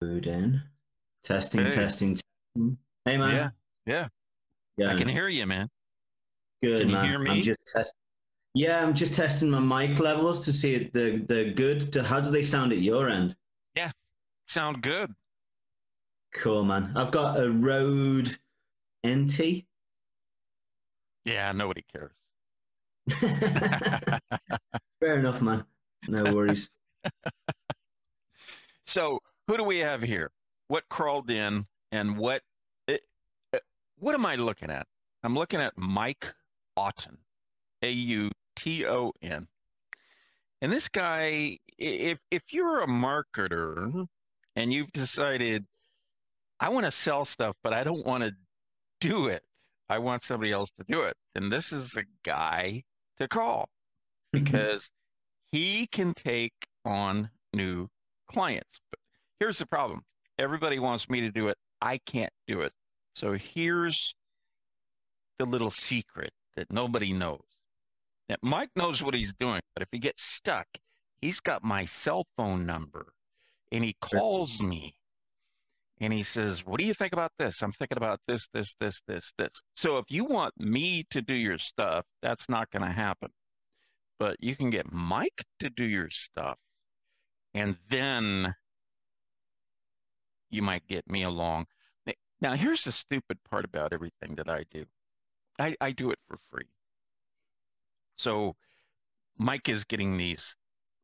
Good in. Testing, Hey. testing, testing. Hey man. Yeah, yeah. Yeah. I can hear you, man. Good Can you man. hear me? I'm just testing. Yeah, I'm just testing my mic levels to see if they're, they're good. To, how do they sound at your end? Yeah, sound good. Cool, man. I've got a Rode NT. Yeah, nobody cares. Fair enough, man. No worries. So, who do we have here? What crawled in, and what? It, uh, what am I looking at? I'm looking at Mike Auton, A U T O N. And this guy, if if you're a marketer and you've decided, I want to sell stuff, but I don't want to do it. I want somebody else to do it. And this is a guy to call because he can take on new clients. But here's the problem everybody wants me to do it. I can't do it. So here's the little secret that nobody knows. That Mike knows what he's doing, but if he gets stuck, he's got my cell phone number and he calls me and he says, What do you think about this? I'm thinking about this, this, this, this, this. So if you want me to do your stuff, that's not going to happen. But you can get Mike to do your stuff and then you might get me along. Now, here's the stupid part about everything that I do I, I do it for free. So Mike is getting these,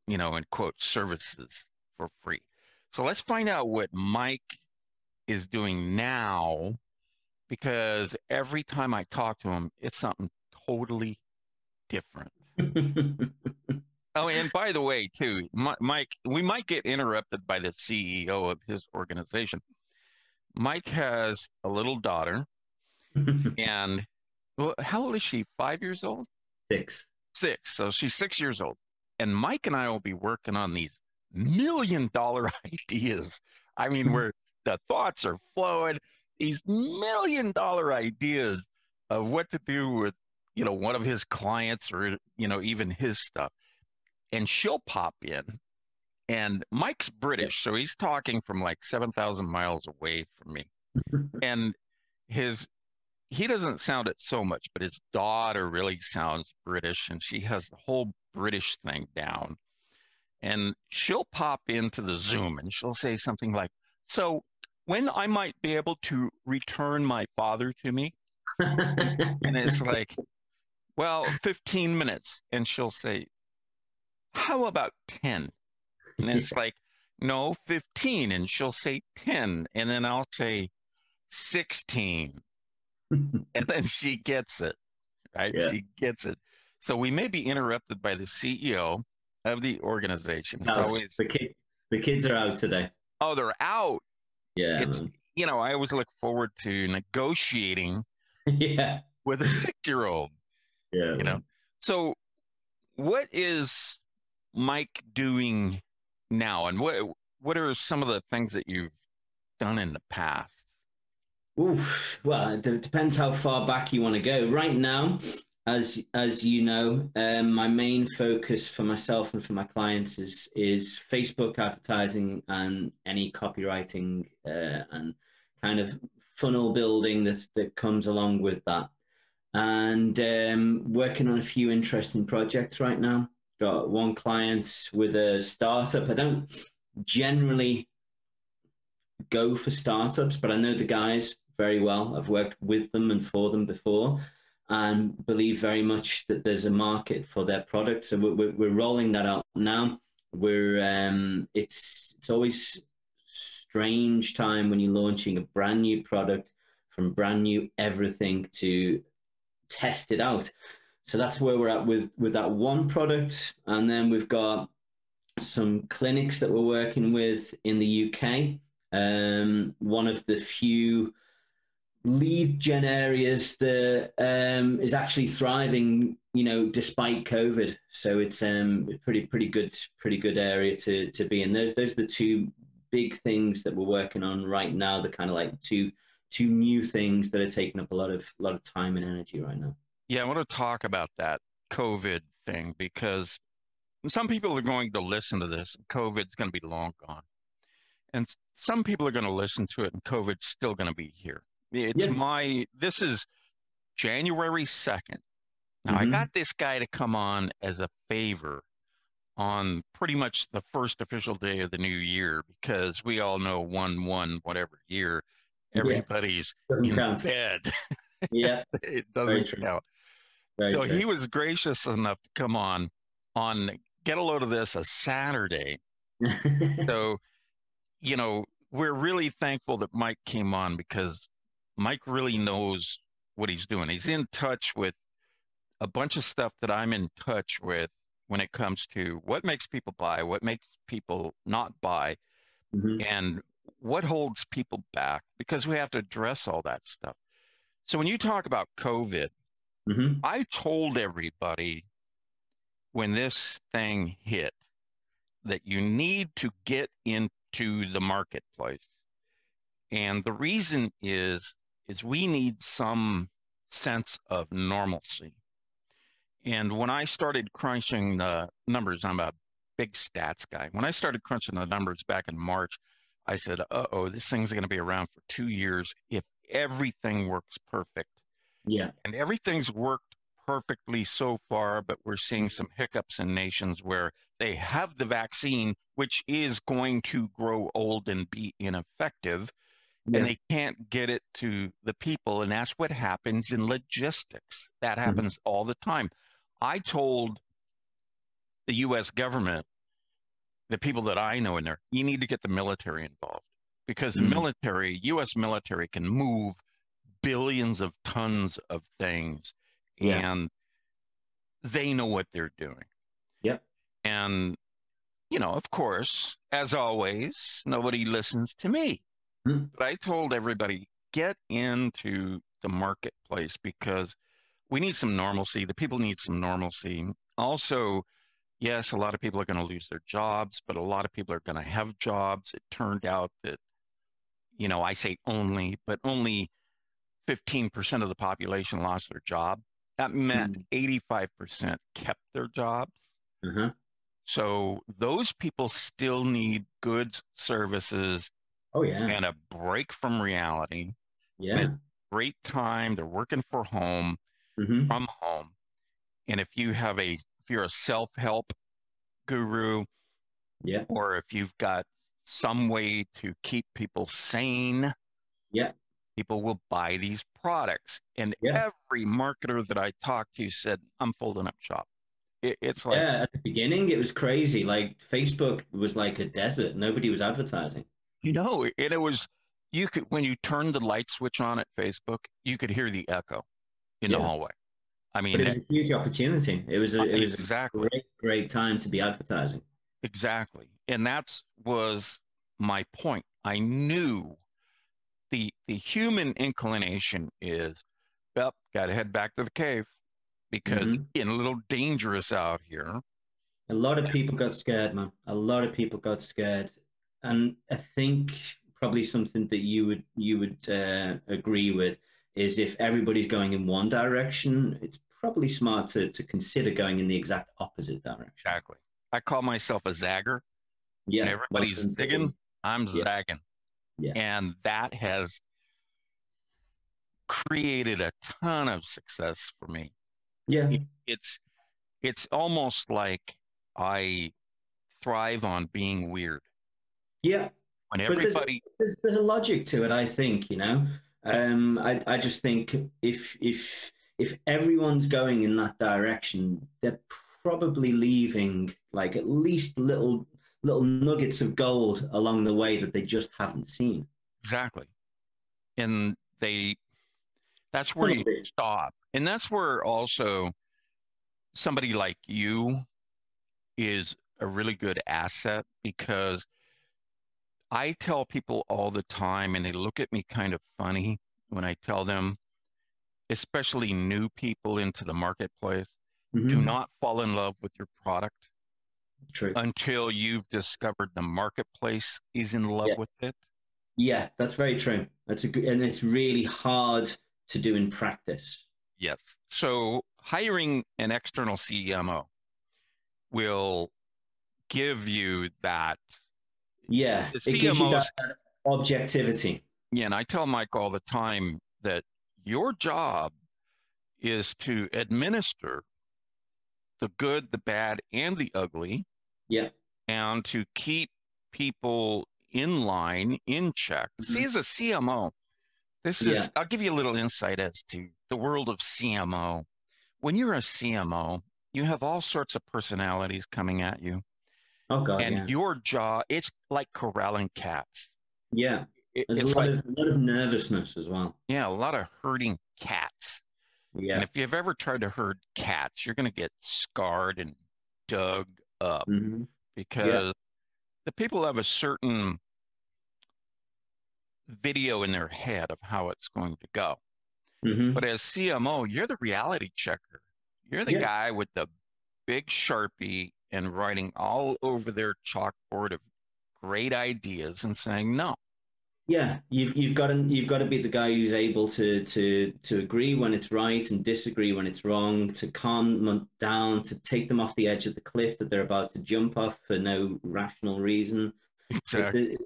you know, in quote, services for free. So let's find out what Mike is doing now because every time I talk to him, it's something totally different. Oh, and by the way, too, Mike, we might get interrupted by the CEO of his organization. Mike has a little daughter, and well, how old is she? Five years old? Six. Six. So she's six years old. And Mike and I will be working on these million dollar ideas. I mean, mm-hmm. where the thoughts are flowing, these million dollar ideas of what to do with, you know, one of his clients or, you know, even his stuff and she'll pop in. And Mike's British, so he's talking from like 7,000 miles away from me. and his, he doesn't sound it so much, but his daughter really sounds British and she has the whole British thing down. And she'll pop into the Zoom and she'll say something like, So when I might be able to return my father to me? And it's like, well, 15 minutes. And she'll say, how about 10? And it's like, no, 15. And she'll say 10. And then I'll say 16. And then she gets it, right? Yeah. She gets it. So we may be interrupted by the CEO of the organization. It's No, always, the, kid, the kids are out today. oh, they're out. Yeah. It's, man. you know, I always look forward to negotiating yeah. with a six year old. Yeah. you know so what is mike doing now and what what are some of the things that you've done in the past Oof. Well, it depends how far back you want to go. Right now, as as you know, um, my main focus for myself and for my clients is is Facebook advertising and any copywriting uh, and kind of funnel building that that comes along with that. And um, working on a few interesting projects right now. Got one client with a startup. I don't generally go for startups, but I know the guys very well. I've worked with them and for them before, and believe very much that there's a market for their product. So we're, we're, rolling that out now. We're um, it's it's always strange time when you're launching a brand new product from brand new everything to test it out. So that's where we're at with with that one product, and then we've got some clinics that we're working with in the UK. Um, one of the few lead gen areas that um, is actually thriving, you know, despite COVID. So it's um pretty pretty good pretty good area to to be in. Those those are the two big things that we're working on right now. The kind of like two two new things that are taking up a lot of a lot of time and energy right now. Yeah i want to talk about that covid thing because some people are going to listen to this covid's going to be long gone and some people are going to listen to it, and COVID's still going to be here. It's Yeah. my, this is January 2nd. Now, I Mhm. got this guy to come on as a favor on pretty much the first official day of the new year because we all know 1 1, whatever year, everybody's Doesn't in count. bed. Yeah, it doesn't count. Very so true. he was gracious enough to come on on get a load of this a Saturday. So, you know, we're really thankful that Mike came on because Mike really knows what he's doing. He's in touch with a bunch of stuff that I'm in touch with when it comes to what makes people buy, what makes people not buy, Mhm. and what holds people back because we have to address all that stuff. So when you talk about COVID, Mhm. I told everybody when this thing hit that you need to get into the marketplace. And the reason is is we need some sense of normalcy. And when I started crunching the numbers, I'm a big stats guy. When I started crunching the numbers back in March, I said, "Uh oh, this thing's going to be around for two years if everything works perfect." Yeah. and everything's worked perfectly so far, but we're seeing some hiccups in nations where they have the vaccine, which is going to grow old and be ineffective, Yeah. and they can't get it to the people. And that's what happens in logistics. That happens all the time. I told the US government, the people that I know in there, you need to get the military involved because the Mhm. military, US military, can move billions of tons of things Yeah. and they know what they're doing. Yep. And, you know, of course, as always, nobody listens to me. Hmm. But I told everybody get into the marketplace because we need some normalcy. The people need some normalcy. Also, yes, a lot of people are going to lose their jobs, but a lot of people are going to have jobs. It turned out that, you know, I say only, but only 15% of the population lost their job. That meant 85% kept their jobs. Uh-huh. So those people still need goods, services, Oh yeah. and a break from reality. Yeah. Great time. They're working for home, hmm from home. And if you have a, if you're a self help guru, Yeah. or if you've got some way to keep people sane, Yeah. People will buy these products. And Yeah. every marketer that I talked to said, I'm folding up shop. It, it's like, yeah. At the beginning, it was crazy. Like Facebook was like a desert. Nobody was advertising. you know, and it was, you could, when you turned the light switch on at Facebook, you could hear the echo in the hallway. I mean, But it was a huge opportunity. It was a, uh, it was a exactly. great, great time to be advertising. Exactly. And that's was my point. I knew the the human inclination is up, gotta head back to the cave because Mhm. it's getting a little dangerous out here. A lot of people got scared, man. A lot of people got scared, and I think probably something that you would you would uh, agree with is if everybody's going in one direction, it's probably smart to to consider going in the exact opposite direction. Exactly. I call myself a zagger. Yeah, everybody's well digging, I'm Yeah. zagging. Yeah. And that has created a ton of success for me. Yeah, It's it's almost like I thrive on being weird. yeah. When But there's- there's there's a logic to it, I think, you know. Um, I I just think if if if everyone's going in that direction, they're probably leaving like at least little little nuggets of gold along the way that they just haven't seen. Exactly. And they, that's where you stop. And that's where also somebody like you is a really good asset because I tell people all the time, and they look at me kind of funny when I tell them, especially new people into the marketplace, do Mhm. not fall in love with your product True. until you've discovered the marketplace is in love Yeah. with it. Yeah, that's very true. That's a good, and it's really hard to do in practice. Yes. So hiring an external CMO will give you that Yeah, it gives you that objectivity. Yeah, and I tell Mike all the time that your job is to administer the good, the bad, and the ugly, Yeah, and to keep people in line, in check. Mm-hmm. See, as a CMO, this is, Yeah. I'll give you a little insight as to the world of CMO. When you're a CMO, you have all sorts of personalities coming at you, oh god, and yeah, your jaw, it's like corralling cats. yeah. It- There's it's a lot like, of a lot of nervousness as well. yeah, a lot of herding cats. Yeah, And if you've ever tried to herd cats, you're going to get scarred and dug up Mhm. because the people have a certain video in their head of how it's going to go. Mhm. But as CMO, you're the reality checker. You're the Yeah. guy with the big Sharpie and writing all over their chalkboard of great ideas and saying, no, Yeah, you've you've got to you've got to be the guy who's able to to to agree when it's right and disagree when it's wrong, to calm them down, to take them off the edge of the cliff that they're about to jump off for no rational reason. exactly.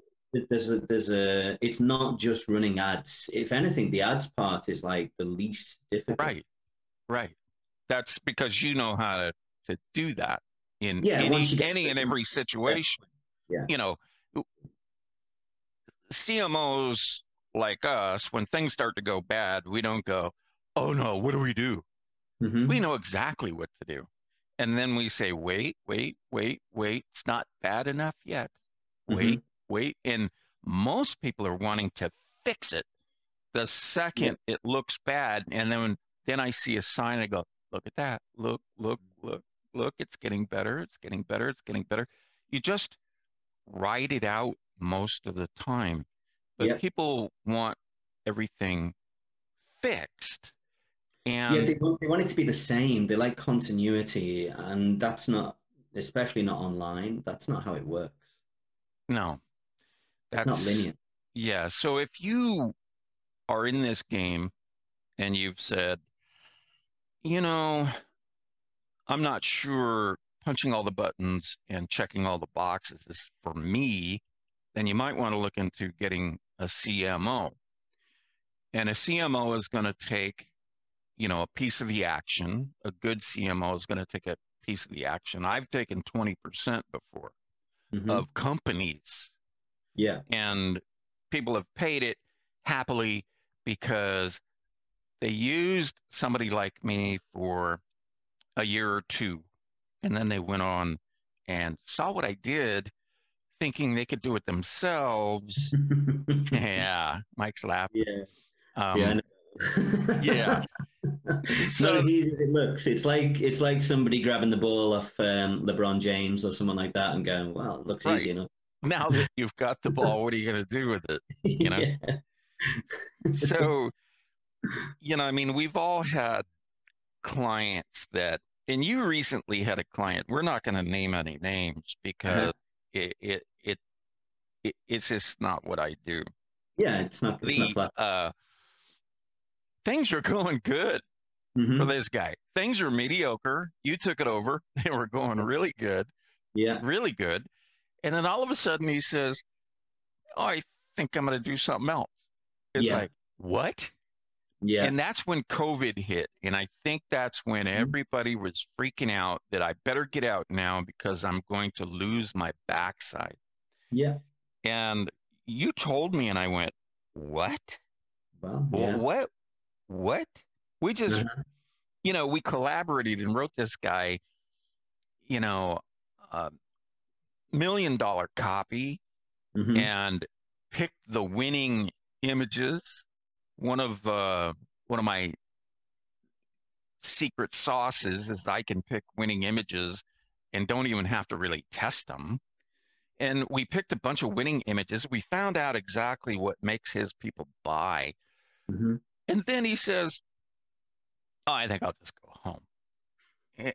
There's a there's a it's not just running ads. If anything, the ads part is like the least difficult. Right, right. That's because you know how to, to do that in Yeah, any, once you get any and every situation. Yeah. You know, CMOs like us, when things start to go bad, we don't go, oh no, what do we do? Mhm. We know exactly what to do. And then we say, wait, wait, wait, wait. It's not bad enough yet. Wait, wait. And most people are wanting to fix it the second it looks bad. And then then I see a sign, I go, look at that. Look, look, look, look. It's getting better. It's getting better. It's getting better. You just write it out most of the time. But Yep. people want everything fixed. And Yeah, they want, they want it to be the same. They like continuity, and that's not, especially not online. That's not how it works. no, It's that's not linear. Yeah. So if you are in this game and you've said, you know, I'm not sure punching all the buttons and checking all the boxes is for me, then you might want to look into getting a CMO. And a CMO is going to take, you know, a piece of the action. A good CMO is going to take a piece of the action. I've taken 20% before Mhm. of companies Yeah. and people have paid it happily because they used somebody like me for a year or two and then they went on and saw what I did thinking they could do it themselves yeah Mike's laughing yeah. um, yeah. Yeah. So- not as easy as it looks. It's like it's like somebody grabbing the ball off um, LeBron James or someone like that and going, "Well, it looks Right. easy enough." now that you've got the ball what are you going to do with it You know? Yeah. so you know i mean we've all had clients that and you recently had a client we're not going to name any names because it, it it it it's just not what i do yeah, it's not. It's the flat. uh things are going good Mhm. for this guy things are mediocre you took it over they were going really good Yeah. really good and then all of a sudden he says oh i think i'm going to do something else it's Yeah. like what Yeah. And that's when COVID hit. And I think that's when Mhm. everybody was freaking out that I better get out now because I'm going to lose my backside. yeah. And you told me, and I went, What? Well, yeah. What? What? We just, Uh-huh. you know, we collaborated and wrote this guy, you know, a million dollar copy Mhm. and picked the winning images. One of uh, one of my secret sauces is I can pick winning images and don't even have to really test them. And we picked a bunch of winning images. We found out exactly what makes his people buy. Mhm. And then he says, oh, I think I'll just go home.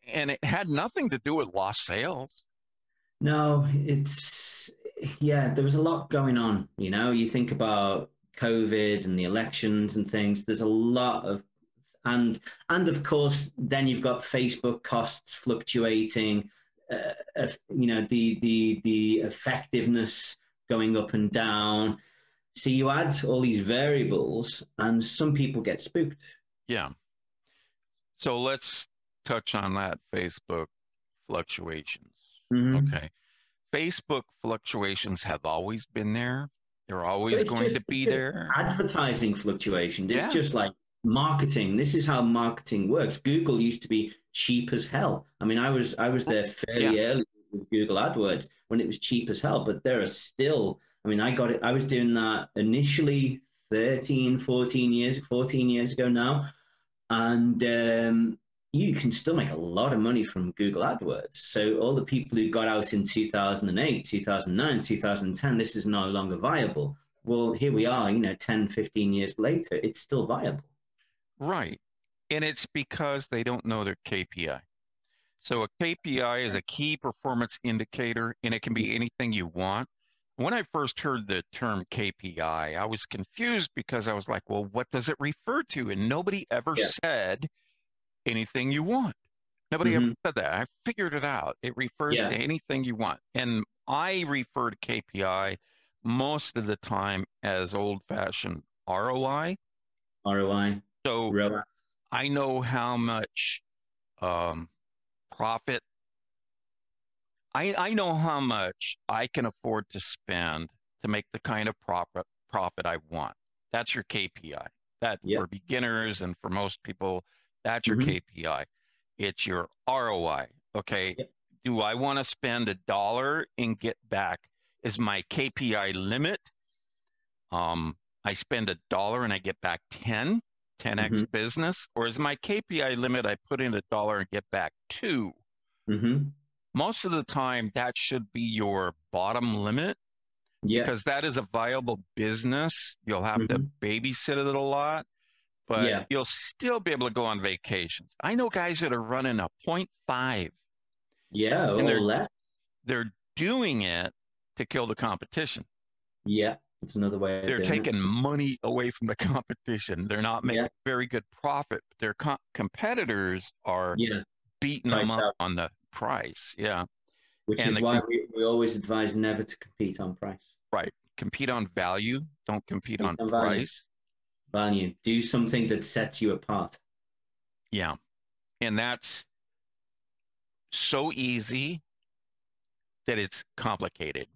And it had nothing to do with lost sales. No, it's yeah, there was a lot going on, you know. You think about COVID and the elections and things, there's a lot of and and of course then you've got Facebook costs fluctuating, uh, of- you know, the the the effectiveness going up and down. So you add all these variables, and some people get spooked. Yeah. So let's touch on that Facebook fluctuations. Mhm. Okay. Facebook fluctuations have always been there. They're always going just- to be there. Advertising fluctuation. It's Yeah. just like marketing. This is how marketing works. Google used to be cheap as hell. I mean, I was I was there fairly early with Google AdWords when it was cheap as hell, but there are still. I mean, I got it. I was doing that initially 13, 14 years, 14 years ago now, and um, you can still make a lot of money from Google AdWords. So all the people who got out in 2008, 2009, 2010, this is no longer viable. Well, here we are, you know, 10, 15 years later, it's still viable. Right. And it's because they don't know their KPI. So a KPI is a key performance indicator, and it can be anything you want. When I first heard the term KPI, I was confused because I was like, well, what does it refer to? And nobody ever Yeah. said anything you want. Nobody ever Mhm. said that. I figured it out. It refers Yeah. to anything you want. And I refer to KPI most of the time as old fashioned ROI. ROI, So ROAS. I know how much um, profit. I I know how much I can afford to spend to make the kind of profit profit I want. That's your KPI. That Yeah. for beginners and for most people, that's your Mhm. KPI. It's your ROI. Okay. Yep. Do I want to spend a dollar and get back? Is my KPI limit? Um, I spend a dollar and I get back 10, 10x business, or is my KPI limit I put in a dollar and get back two? hmm Most of the time, that should be your bottom limit Yeah. because that is a viable business. You'll have to babysit it a lot, but Yeah. you'll still be able to go on vacations. I know guys that are running a 0.5. Yeah. And Or they're- less. They're doing it to kill the competition. Yeah. it's another way. They're doing it. taking money away from the competition. They're not making Yeah. very good profit. Their co- competitors are Yeah. beating them Priced up on the price. Yeah. Which and is the why we, we always advise never to compete on price. Right. Compete on value. Don't compete on Compete on value. price. Value. Do something that sets you apart. Yeah. And that's so easy that it's complicated.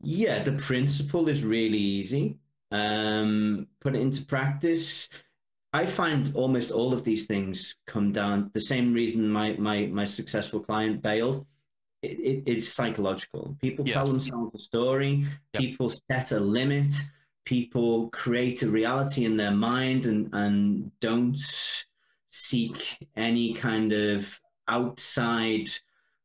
Yeah, the principle is really easy. Um, put it into practice. I find almost all of these things come down the same reason my my my successful client bailed. It, it, it's psychological. People tell themselves a story. Yep. People set a limit. People create a reality in their mind and and don't seek any kind of outside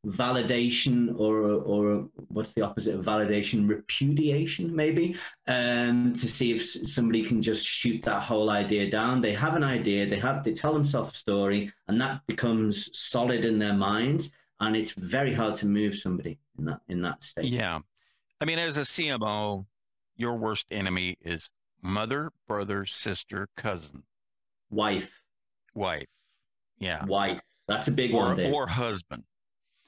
validation or or what's the opposite of validation? Repudiation maybe um to see if somebody can just shoot that whole idea down. They have an idea they have they tell themselves a story and that becomes solid in their minds and it's very hard to move somebody in that in that state. Yeah. I mean, as a CMO, your worst enemy is mother, brother, sister, cousin, wife wife. Yeah. wife that's a big Or, one Dave. or husband.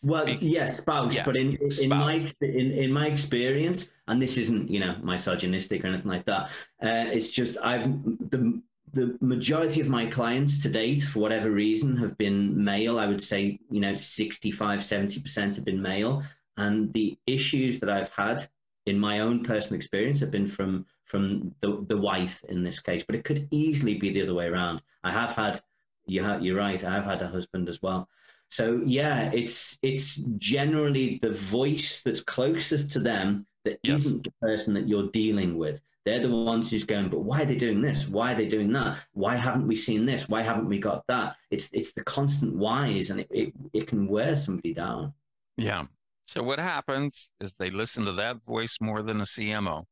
Well, yes, spouse, yeah, but in in my in, in my experience, and this isn't you know misogynistic or anything like that. Uh, it's just I've the the majority of my clients to date, for whatever reason, have been male. I would say you know 65, 70 percent have been male, and the issues that I've had in my own personal experience have been from from the the wife in this case, but it could easily be the other way around. I have had you ha- you're right. I have had a husband as well. So yeah, it's it's generally the voice that's closest to them that Yes. not the person that you're dealing with. They're the ones who's going, but why are they doing this? Why are they doing that? Why haven't we seen this? Why haven't we got that? It's it's the constant whys, and it it, it can wear somebody down. Yeah. So what happens is they listen to that voice more than the CMO.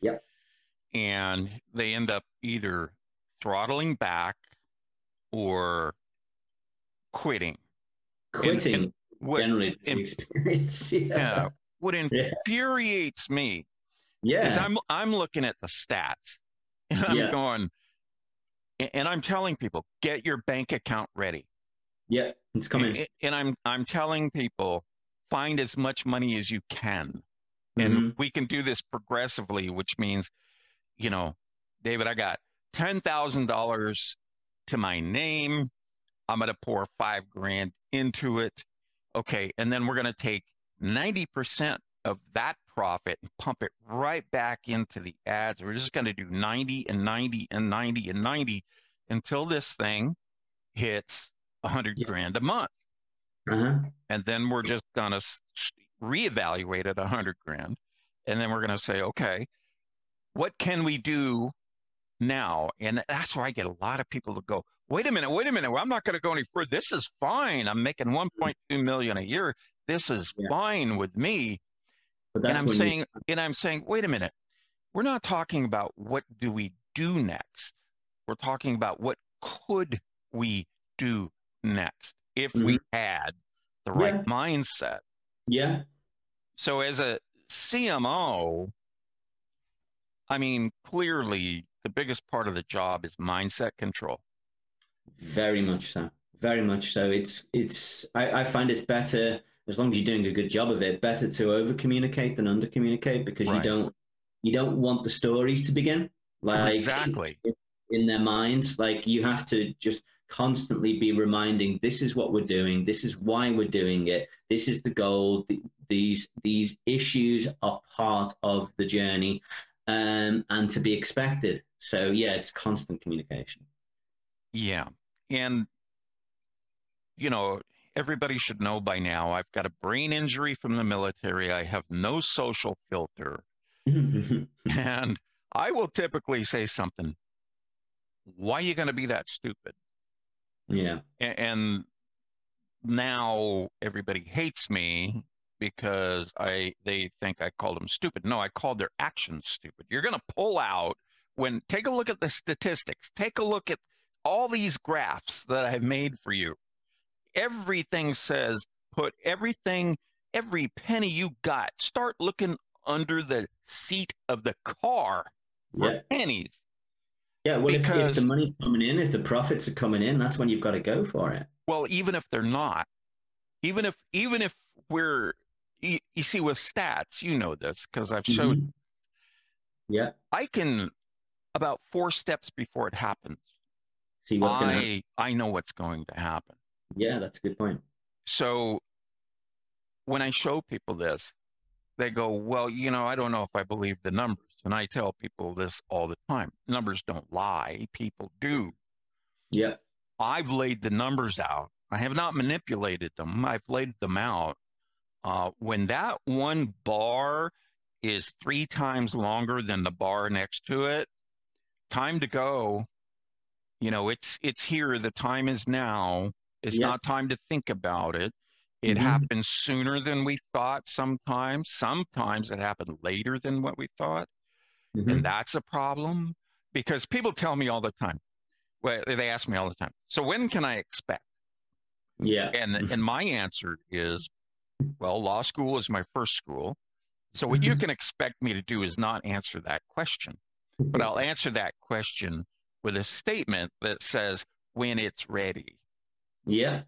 Yep. And they end up either throttling back or quitting. Quitting and What generally and- experience. Yeah, yeah, what Yeah. infuriates me yeah, is I'm I'm looking at the stats and I'm Yeah. going and I'm telling people, get your bank account ready. yeah. It's coming. A- And I'm I'm telling people, find as much money as you can. and Mhm. we can do this progressively, which means, you know, David, I got ten thousand dollars to my name. I'm gonna pour five grand into it. Okay, and then we're gonna take ninety percent of that profit and pump it right back into the ads. We're just gonna do ninety and ninety and ninety and ninety until this thing hits a hundred Yeah. grand a month Uh-huh. and then we're just gonna s- s- reevaluate at a hundred grand, and then we're gonna say, okay, what can we do now? And that's where I get a lot of people to go, wait a minute, wait a minute, well, I'm not gonna go any further. This is fine. I'm making 1.2 million a year. This is Yeah. fine with me. And I'm when you- saying, and I'm saying, wait a minute, we're not talking about what do we do next. We're talking about what could we do next if we had the right Mm-hmm. Yeah. mindset. yeah, So as a CMO, I mean, clearly the biggest part of the job is mindset control. very much so. Very much so. It's it's I, I find it's better as long as you're doing a good job of it, better to over communicate than under communicate because you don't you don't want the stories to begin like exactly. in their minds. Like you have to just constantly be reminding this is what we're doing, this is why we're doing it, this is the goal, th- these these issues are part of the journey um, and to be expected. So yeah, it's constant communication. Yeah. And, you know, everybody should know by now I've got a brain injury from the military. I have no social filter. And I will typically say something. Why are you going to be that stupid? Yeah. A- And now everybody hates me because I they think I called them stupid. No, I called their actions stupid. You're going to pull out when take a look at the statistics. Take a look at all these graphs that I've made for you. Everything says put everything every penny you got. Start looking under the seat of the car for Yeah. pennies. Yeah, well, if, if the money's coming in, if the profits are coming in, that's when you've got to go for it. Well, even if they're not, even if even if we're you, you see with stats, you know this because I've showed Mhm. Yeah, I can about four steps before it happens. see what's going to happen. I I know what's going to happen. Yeah, that's a good point. So when I show people this, they go, "Well, you know, I don't know if I believe the numbers." And I tell people this all the time: numbers don't lie; people do. Yeah, I've laid the numbers out. I have not manipulated them. I've laid them out. Uh, when that one bar is three times longer than the bar next to it, time to go. You know, it's it's here. The time is now. It's Yeah. not time to think about it. It Mhm. happens sooner than we thought. Sometimes, sometimes it happened later than what we thought Mhm. and that's a problem because people tell me all the time. Well they ask me all the time so when can i expect? Yeah, and mm-hmm. and my answer is well law school is my first school. So what you mm-hmm. can expect me to do is not answer that question but mm-hmm. i'll answer that question with a statement that says when it's ready. Yeah,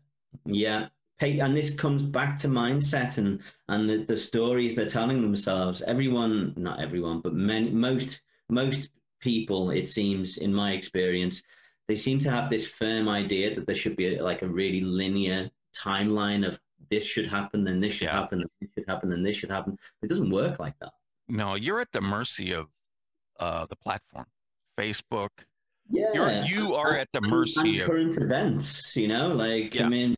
yeah. Hey, and this comes back to mindset and and the, the stories they're telling themselves. Everyone, not everyone, but many, most most people, it seems, in my experience, they seem to have this firm idea that there should be like a really linear timeline of this should happen, then this should Yeah. happen, then this should happen, then this should happen. It doesn't work like that. no you're at the mercy of uh, the platform facebook Yeah, you're you are at the mercy of current events. You know, like Yeah. I mean,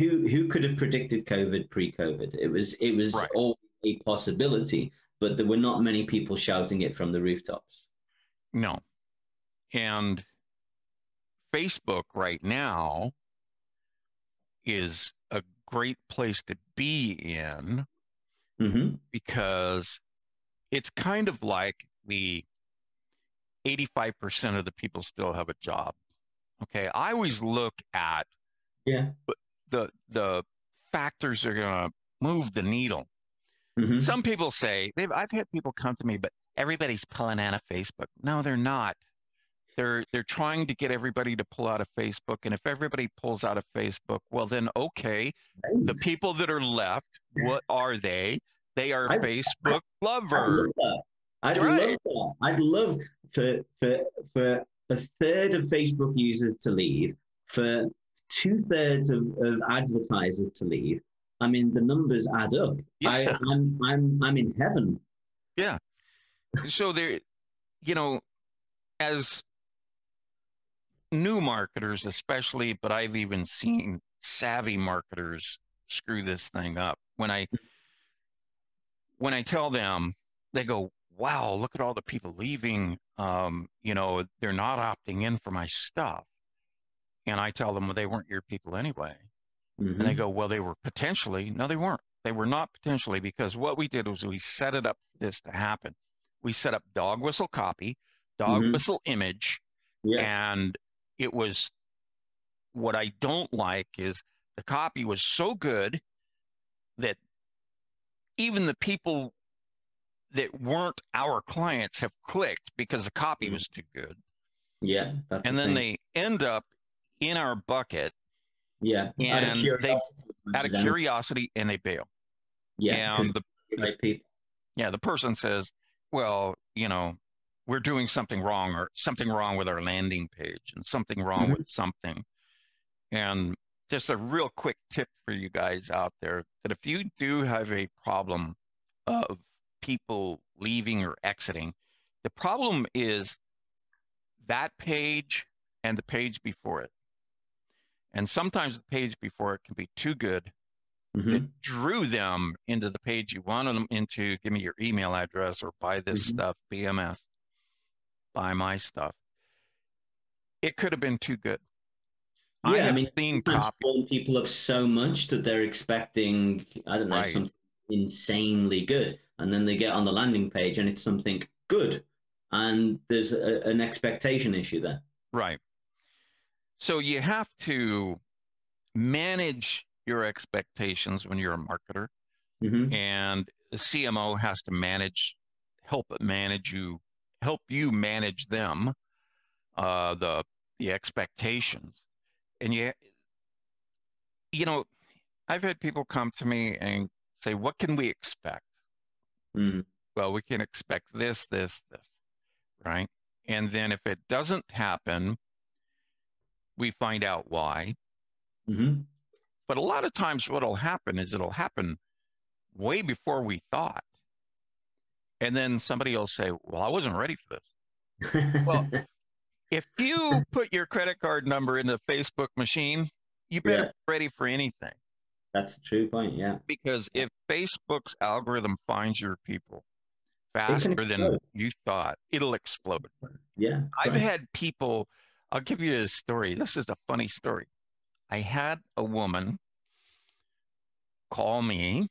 who who could have predicted COVID pre-COVID? It was it was Right. always a possibility, but there were not many people shouting it from the rooftops. No. And Facebook right now is a great place to be in hmm because it's kind of like the 85% of the people still have a job. Okay. I always look at Yeah. The the factors are going to move the needle. hmm Some people say they've I've had people come to me, but everybody's pulling out of Facebook. No, they're not. They're they're trying to get everybody to pull out of Facebook. And if everybody pulls out of Facebook, well then okay. The people that are left, what are they? They are I- Facebook I'd lovers. I'd Right. love that. I'd love for for for a third of Facebook users to leave, for two thirds of, of advertisers to leave. I mean, the numbers add up. I, Yeah. I'm I'm I'm in heaven. Yeah. So there you know as new marketers especially but i've even seen savvy marketers screw this thing up when i when i tell them they go wow look at all the people leaving um, you know they're not opting in for my stuff and i tell them well they weren't your people anyway Mhm. and they go, well, they were potentially. No, they weren't. They were not potentially because what we did was we set it up for this to happen. We set up dog whistle copy, dog Mhm. whistle image, yeah. and it was what I don't like is the copy was so good that even the people that weren't our clients have clicked because the copy Mhm. was too good. Yeah. That's And the then thing. they end up in our bucket yeah out and of they- curiosity. much out of curiosity and they bail. Yeah. and the right people. yeah, the person says, well, you know, we're doing something wrong or something wrong with our landing page and something wrong Mhm. with something. And just a real quick tip for you guys out there that if you do have a problem of people leaving or exiting, the problem is that page and the page before it. And sometimes the page before it can be too good Mhm. that drew them into the page you wanted them into. Give me your email address or buy this Mhm. stuff, BMS, buy my stuff. It could have been too good. Yeah, I have mean, seen people up so much that they're expecting, I don't know, Right. something insanely good. And then they get on the landing page and it's something good. And there's a, an expectation issue there. Right. So you have to manage your expectations when you're a marketer, hmm and the CMO has to manage, help manage you, help you manage them, uh, the the expectations, and you, you know, I've had people come to me and say, "What can we expect?" Mm. Well, we can expect this, this, this, right? And then if it doesn't happen, we find out why. hmm But a lot of times, what'll happen is it'll happen way before we thought. And then somebody will say, Well, I wasn't ready for this. Well, If you put your credit card number in the Facebook machine, you better Yeah. be ready for anything. That's the true point. Yeah. Because if Facebook's algorithm finds your people faster than you thought, it'll explode. Yeah. I've right. had people, I'll give you a story. This is a funny story. I had a woman call me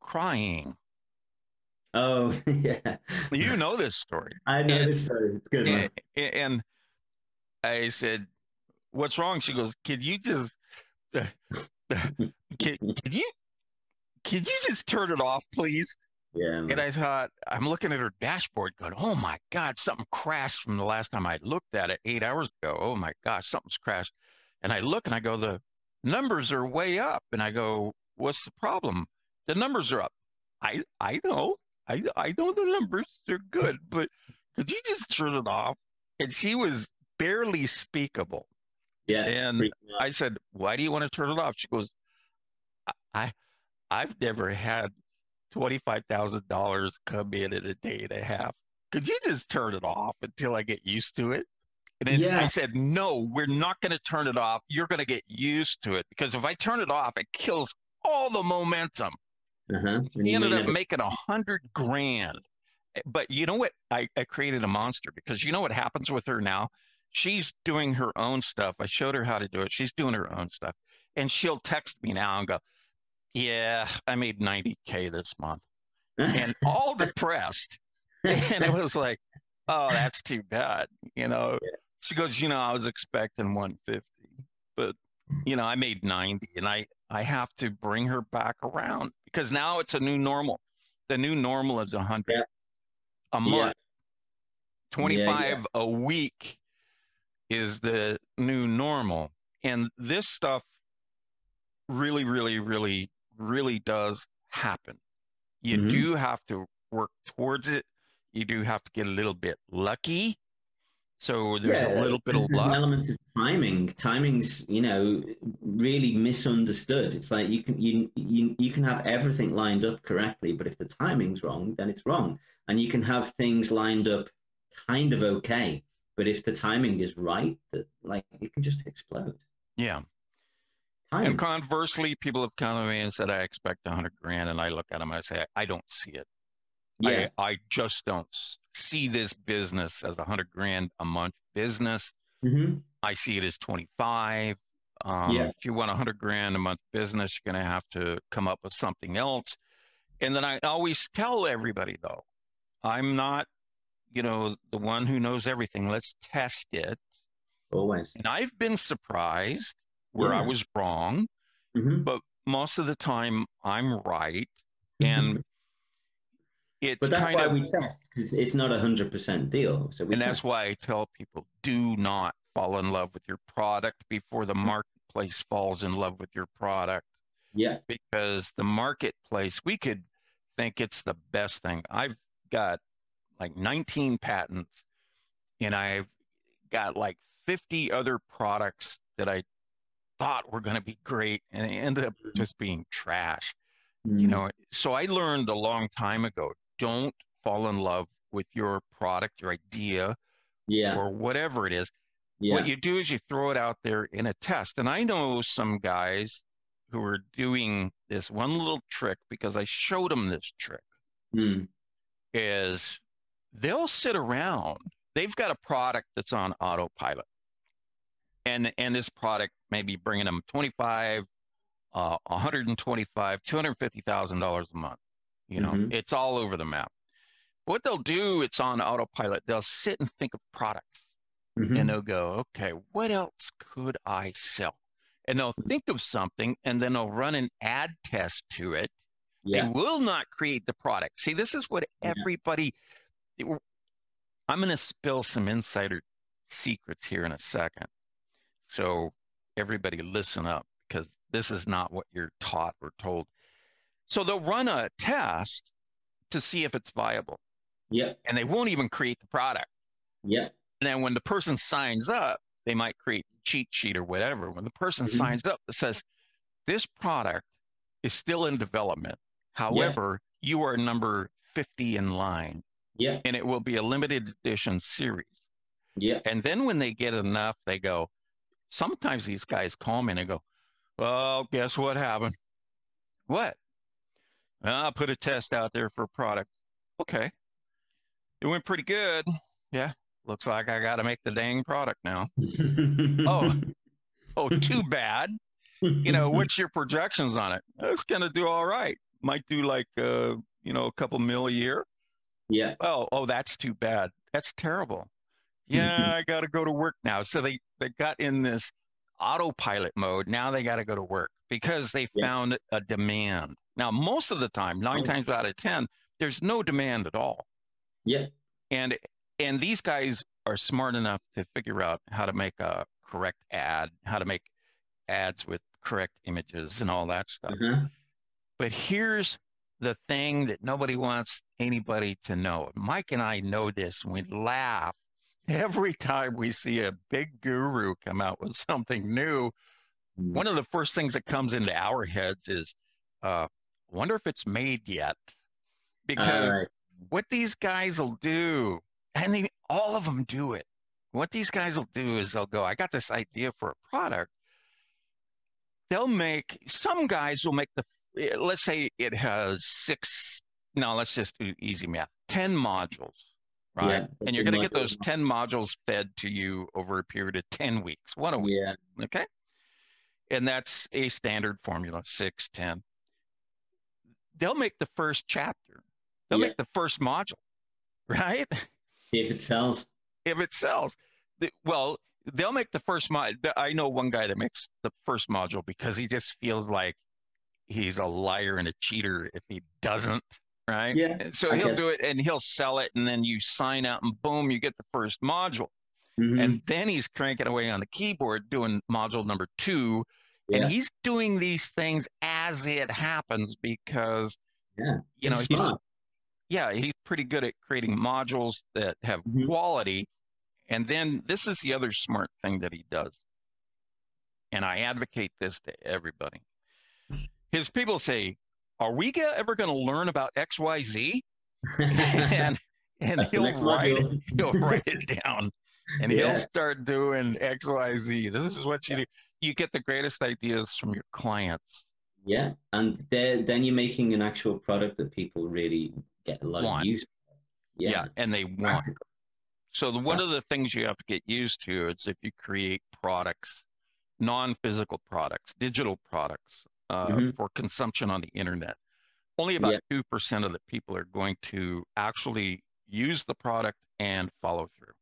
crying. Oh, yeah. You know this story. I know and- this story. It's good. And, and I said, What's wrong? She goes, Could you just, can, can you, could you just turn it off, please? Yeah. man. And I thought, I'm looking at her dashboard going, oh my God, something crashed from the last time I looked at it eight hours ago. Oh my gosh, something's crashed. And I look and I go, the numbers are way up. And I go, what's the problem? The numbers are up. I, I know, I, I know the numbers are good, but could you just turn it off? And she was barely speakable. yeah. And. I said, "Why do you want to turn it off?" She goes, "I, I I've never had twenty five thousand dollars come in in a day and a half. Could you just turn it off until I get used to it?" And it's, I said, "No, we're not going to turn it off. You're going to get used to it because if I turn it off, it kills all the momentum." Uh-huh. He ended up making a hundred grand. But you know what? I, I created a monster because you know what happens with her now? She's doing her own stuff. I showed her how to do it. She's doing her own stuff. And she'll text me now and go, Yeah, I made 90K this month. And all depressed. And it was like, Oh, that's too bad. You know, she goes, You know, I was expecting 150, but, you know, I made 90 and I, I have to bring her back around because now it's a new normal. The new normal is 100 Yeah. a month. Yeah, 25 a week is the new normal. And this stuff really, really, really, really does happen. You Mhm. do have to work towards it. You do have to get a little bit lucky. So there's a little bit of an luck. element of timing. Timing's, you know, really misunderstood. It's like you can you, you you can have everything lined up correctly, but if the timing's wrong, then it's wrong. And you can have things lined up kind of okay, but if the timing is right, that like it can just explode. Yeah. Timing. And conversely, people have come to me and said, I expect a hundred grand. And I look at them and I say, I don't see it. yeah. I, I just don't see this business as a hundred grand a month business. hmm I see it as 25. Um, Yeah. If you want a hundred grand a month business, you're going to have to come up with something else. And then I always tell everybody though, I'm not, you know, the one who knows everything. Let's test it. Always. And I've been surprised where I was wrong. hmm Most of the time I'm right. And it's but that's kind why of, we test because it's not a hundred percent deal. So we and test. that's why I tell people do not fall in love with your product before the marketplace falls in love with your product. yeah. because the marketplace, we could think it's the best thing. I've got like 19 patents and I've got like 50 other products that I thought were going to be great and they ended up just being trash. You Mm. know, so I learned a long time ago don't fall in love with your product, your idea, Yeah. or whatever it is. Yeah. What you do is you throw it out there in a test. And I know some guys who are doing this one little trick because I showed them this trick Mm. is they'll sit around. They've got a product that's on autopilot. And and this product may be bringing them 25 uh 125 $250,000 a month. You know, Mhm. it's all over the map. What they'll do, it's on autopilot. They'll sit and think of products Mhm. and they'll go, okay, what else could I sell? And they'll think of something and then they'll run an ad test to it. yeah. They will not create the product. See, this is what Yeah. everybody, I'm going to spill some insider secrets here in a second. So everybody listen up because this is not what you're taught or told. So they'll run a test to see if it's viable Yeah. and they won't even create the product. Yeah. And then when the person signs up, they might create a cheat sheet or whatever. When the person Mhm. signs up, it says, This product is still in development. However, you are number 50 in line, Yeah. and it will be a limited edition series. Yeah. And then when they get enough, they go, sometimes these guys call me and they go, Well, guess what happened? What? "Well, I put a test out there for a product. Okay. It went pretty good. Yeah. Looks like I got to make the dang product now. Oh. Oh, too bad. You know, what's your projections on it? It's going to do all right. Might do like, uh, you know, a couple mil a year. Yeah. Oh, oh, that's too bad. That's terrible. Yeah, I got to go to work now. So they they got in this autopilot mode. Now they got to go to work because they Yeah. found a demand. Now, most of the time, nine times out of ten, there's no demand at all. Yeah. And and these guys are smart enough to figure out how to make a correct ad, how to make ads with correct images and all that stuff. Uh-huh. But here's the thing that nobody wants anybody to know. Mike and I know this, and we laugh every time we see a big guru come out with something new. Mm. One of the first things that comes into our heads is, uh, wonder if it's made yet. Because right. what these guys will do, and they, all of them do it. What these guys will do is they'll go, I got this idea for a product. They'll make, some guys will make the, eh, let's say it has six, no, let's just do easy math, 10 modules, right? Yeah, and you're going to get those 10 modules fed to you over a period of 10 weeks, one a week, Yeah. okay? And that's a standard formula, six, 10. They'll make the first chapter, they'll Yeah. make the first module, right? If it sells. if it sells. Well, they'll make the first mod. I know one guy that makes the first module because he just feels like he's a liar and a cheater if he doesn't, right? Yeah, So I he'll guess. do it and he'll sell it, and then you sign out, and boom, you get the first module. Mhm. And then he's cranking away on the keyboard doing module number two. Yeah. And he's doing these things as it happens because Yeah. You know, he's yeah, he's pretty good at creating modules that have Mhm. quality. And then this is the other smart thing that he does. And I advocate this to everybody. His people say, Are we ever going to learn about XYZ? and and That's he'll write, it, he'll write it down and Yeah. he'll start doing XYZ. This is what you do. You get the greatest ideas from your clients. Yeah, and then then you're making an actual product that people really get a lot Want. of use. Yeah. Yeah, and they want. So the, one of the things you have to get used to is if you create products, non-physical products, digital products uh, Mhm. for consumption on the internet. Only about two percent of the people are going to actually use the product and follow through.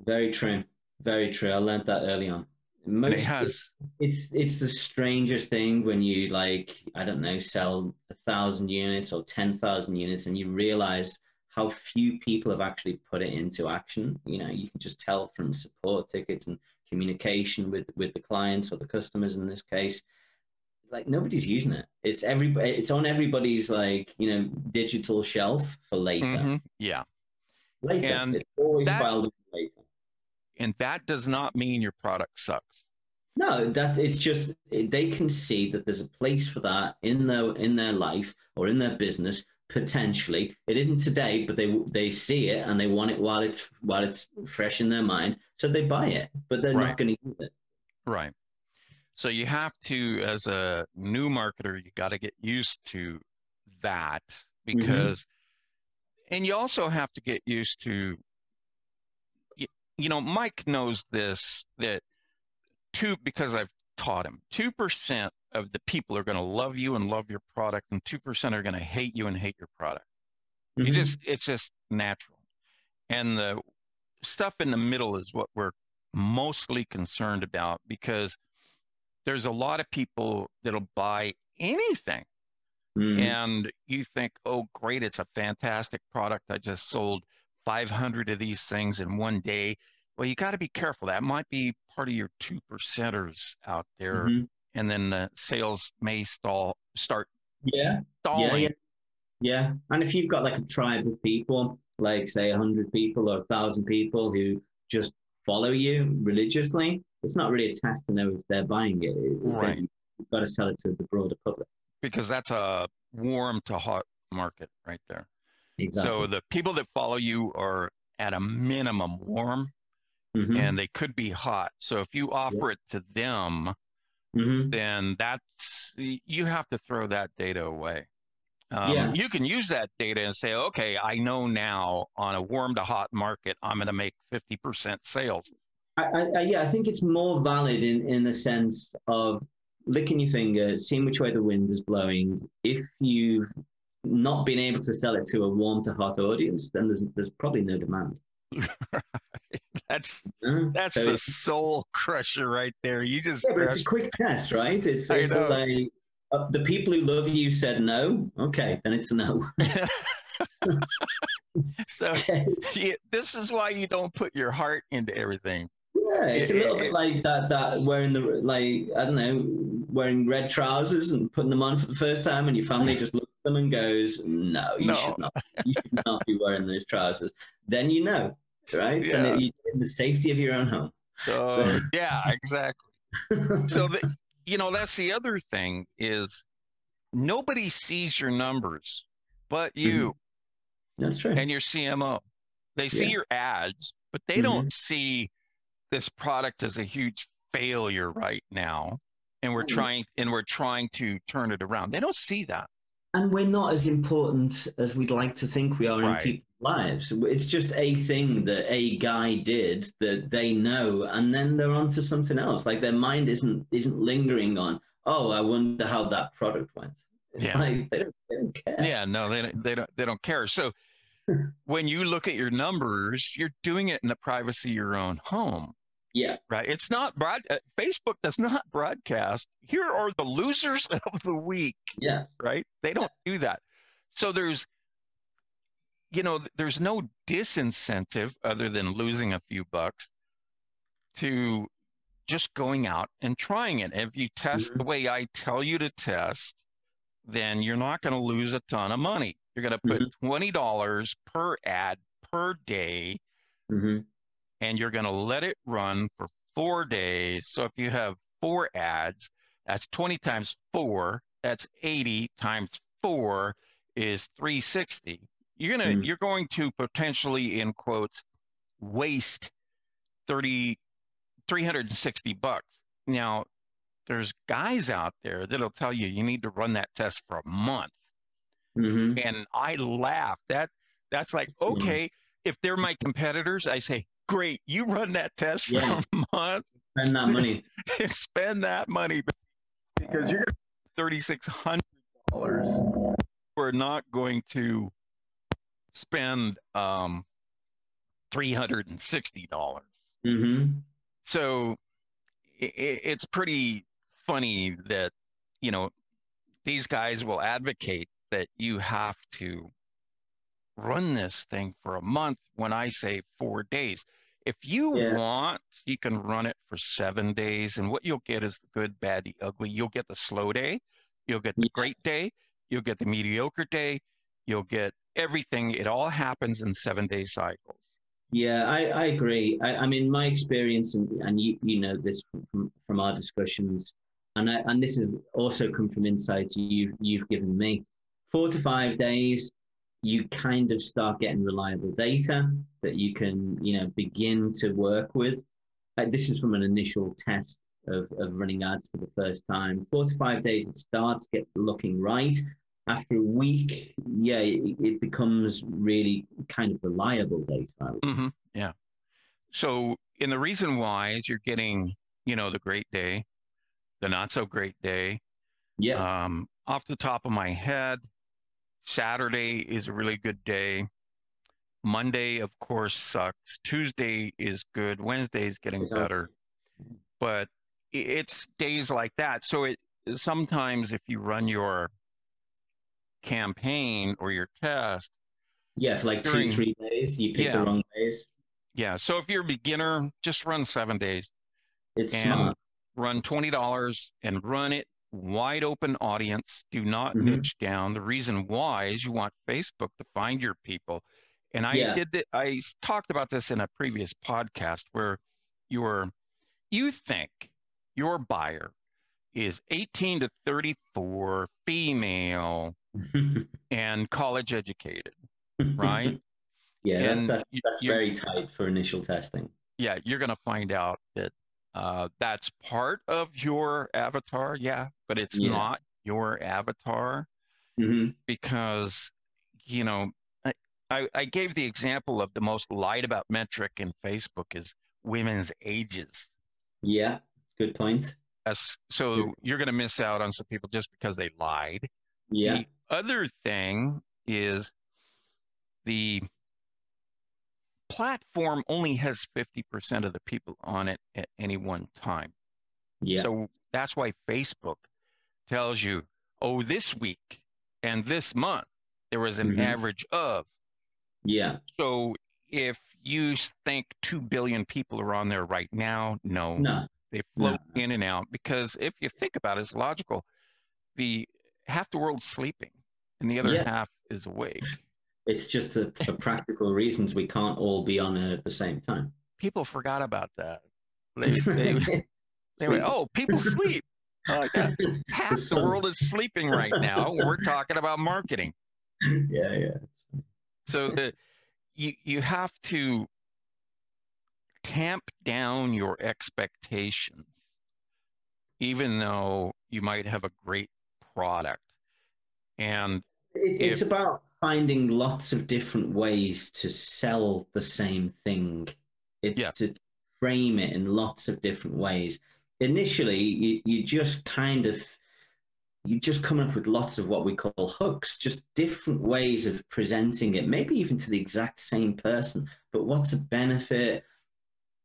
Very true. Very true. I learned that early on. And it has it's it's the strangest thing when you like I don't know sell a thousand units or ten thousand units and you realize how few people have actually put it into action. You know, you can just tell from support tickets and communication with with the clients or the customers in this case. Like nobody's using it. It's every it's on everybody's like you know digital shelf for later. Mhm. yeah, Later, And it's always that- filed later. and that does not mean your product sucks. No, that it's just they can see that there's a place for that in their in their life or in their business potentially. It isn't today, but they they see it and they want it while it's while it's fresh in their mind, so they buy it, but they're Right. not going to use it. Right. So you have to, as a new marketer, you got to get used to that because, and you also have to get used to, you, you know, Mike knows this that two, because I've taught him, 2% of the people are going to love you and love your product, and 2% are going to hate you and hate your product. You Mhm. just, it's just natural. And the stuff in the middle is what we're mostly concerned about because there's a lot of people that'll buy anything Mhm. and you think, oh, great, it's a fantastic product. I just sold 500 of these things in one day. Well, you got to be careful. That might be part of your two percenters out there, Mhm. and then the sales may stall, start Yeah, stalling. yeah, yeah. And if you've got like a tribe of people, like say hundred people or a thousand people who just follow you religiously, it's not really a test to know if they're buying it. Right. You've got to sell it to the broader public. because that's a warm to hot market right there. Exactly. So the people that follow you are at a minimum warm Mhm. and they could be hot. So if you offer it to them, Mhm. then that's you have to throw that data away. Um, Yeah. You can use that data and say, okay, I know now on a warm to hot market, I'm going to make 50% sales. I, I, yeah, I think it's more valid in, in the sense of licking your finger, seeing which way the wind is blowing. If you've not been able to sell it to a warm to heart audience, then there's, there's probably no demand. That's Uh, that's so the soul crusher right there. You just yeah, but it's a quick test, right? It's, it's like uh, the people who love you said no. Okay, then it's no. so Okay. yeah, this is why you don't put your heart into everything. Yeah, it's a little it- bit like that. That wearing the like I don't know, wearing red trousers and putting them on for the first time, and your family just looks at them and goes, "No, you No. should not. You should not be wearing those trousers." Then you know, right? Yeah. And you in the safety of your own home. So, So- yeah, exactly. So the, you know that's the other thing is nobody sees your numbers but you mm-hmm. That's true. and your CMO. They see Yeah. your ads, but they mm-hmm. don't see this product is a huge failure right now. And we're Mm. trying and we're trying to turn it around. They don't see that. and we're not as important as we'd like to think we are in people's lives. It's just a thing that a guy did that they know, and then they're on to something else. Like their mind isn't isn't lingering on, oh, I wonder how that product went. It's Yeah. like they don't, they don't care. Yeah, no, they don't, they don't they don't care. So when you look at your numbers, you're doing it in the privacy of your own home. Yeah. Right. It's not broad. Uh, Facebook does not broadcast. Here are the losers of the week. Yeah. Right. They don't do that. So there's, you know, there's no disincentive other than losing a few bucks to just going out and trying it. If you test Mhm. the way I tell you to test then you're not going to lose a ton of money. You're going to put Mm-hmm. $20 per ad per day hmm and you're going to let it run for four days. So if you have four ads, that's 20 times four, that's 80 times four is 360. You're going to, Mm. you're going to potentially, in quotes, waste 30, 360 bucks. Now, there's guys out there that'll tell you you need to run that test for a month. Hmm And I laugh. That that's like, okay, if they're my competitors, I say, great, you run that test for Yeah. a month Spend that money. spend that money because you're thirty six hundred dollars. We're not going to spend um three hundred and sixty dollars. hmm So i i- it's pretty funny that you know these guys will advocate that you have to run this thing for a month when I say four days. If you Yeah. want, you can run it for seven days, and what you'll get is the good, bad, the ugly. You'll get the slow day, you'll get the Yeah. great day, you'll get the mediocre day, you'll get everything. It all happens in seven day cycles. Yeah, I, I agree. I, I mean, my experience, and, and you, you know this from, from our discussions, and I, and this has also come from insights you you've given me. Four to five days, you kind of start getting reliable data that you can, you know, begin to work with. Uh, this is from an initial test of, of running ads for the first time. Four to five days, it starts get looking right. After a week, yeah, it, it becomes really kind of reliable data. I would say. Mhm, Yeah. So, and the reason why is you're getting, you know, the great day, the not so great day. Yeah. Um, off the top of my head, Saturday is a really good day. Monday, of course, sucks. Tuesday is good. Wednesday is getting better. But it's days like that. So it sometimes if you run your campaign or your test, Yeah, for like two, three days, you pick Yeah. the wrong days. yeah. So if you're a beginner, just run seven days. It's And- smart. run $20 and run it wide open audience. Do not Mhm. niche down. The reason why is you want Facebook to find your people. And I Yeah. did I talked about this in a previous podcast where you're, you think your buyer is 18 to 34, female, and college educated, right? yeah, And that, you- that's you- very tight for initial testing. yeah, you're going to find out that uh, that's part of your avatar. Yeah, but it's Yeah. not your avatar hmm because, you know, I, I, I gave the example of the most lied about metric in Facebook is women's ages. Yeah, good point. As, so you're going to miss out on some people just because they lied. Yeah, The other thing is the platform only has 50% of the people on it at any one time. yeah, So that's why Facebook tells you, oh, this week and this month, there was an Mhm. average of. yeah. So if you think 2 billion people are on there right now, no, No, they no. float in and out because if you think about it, it's logical. The half the world's sleeping and the other Yeah. half is awake. It's just a, for practical reasons we can't all be on it at the same time. People forgot about that. They, they, they went, oh, people sleep. Oh, yeah. Half the sun. world is sleeping right now. We're talking about marketing. yeah, yeah. So the you you have to tamp down your expectations, even though you might have a great product. And it's If- about finding lots of different ways to sell the same thing. It's Yeah. to frame it in lots of different ways. Initially, you, you just kind of you just come up with lots of what we call hooks, just different ways of presenting it, maybe even to the exact same person. But what's a benefit?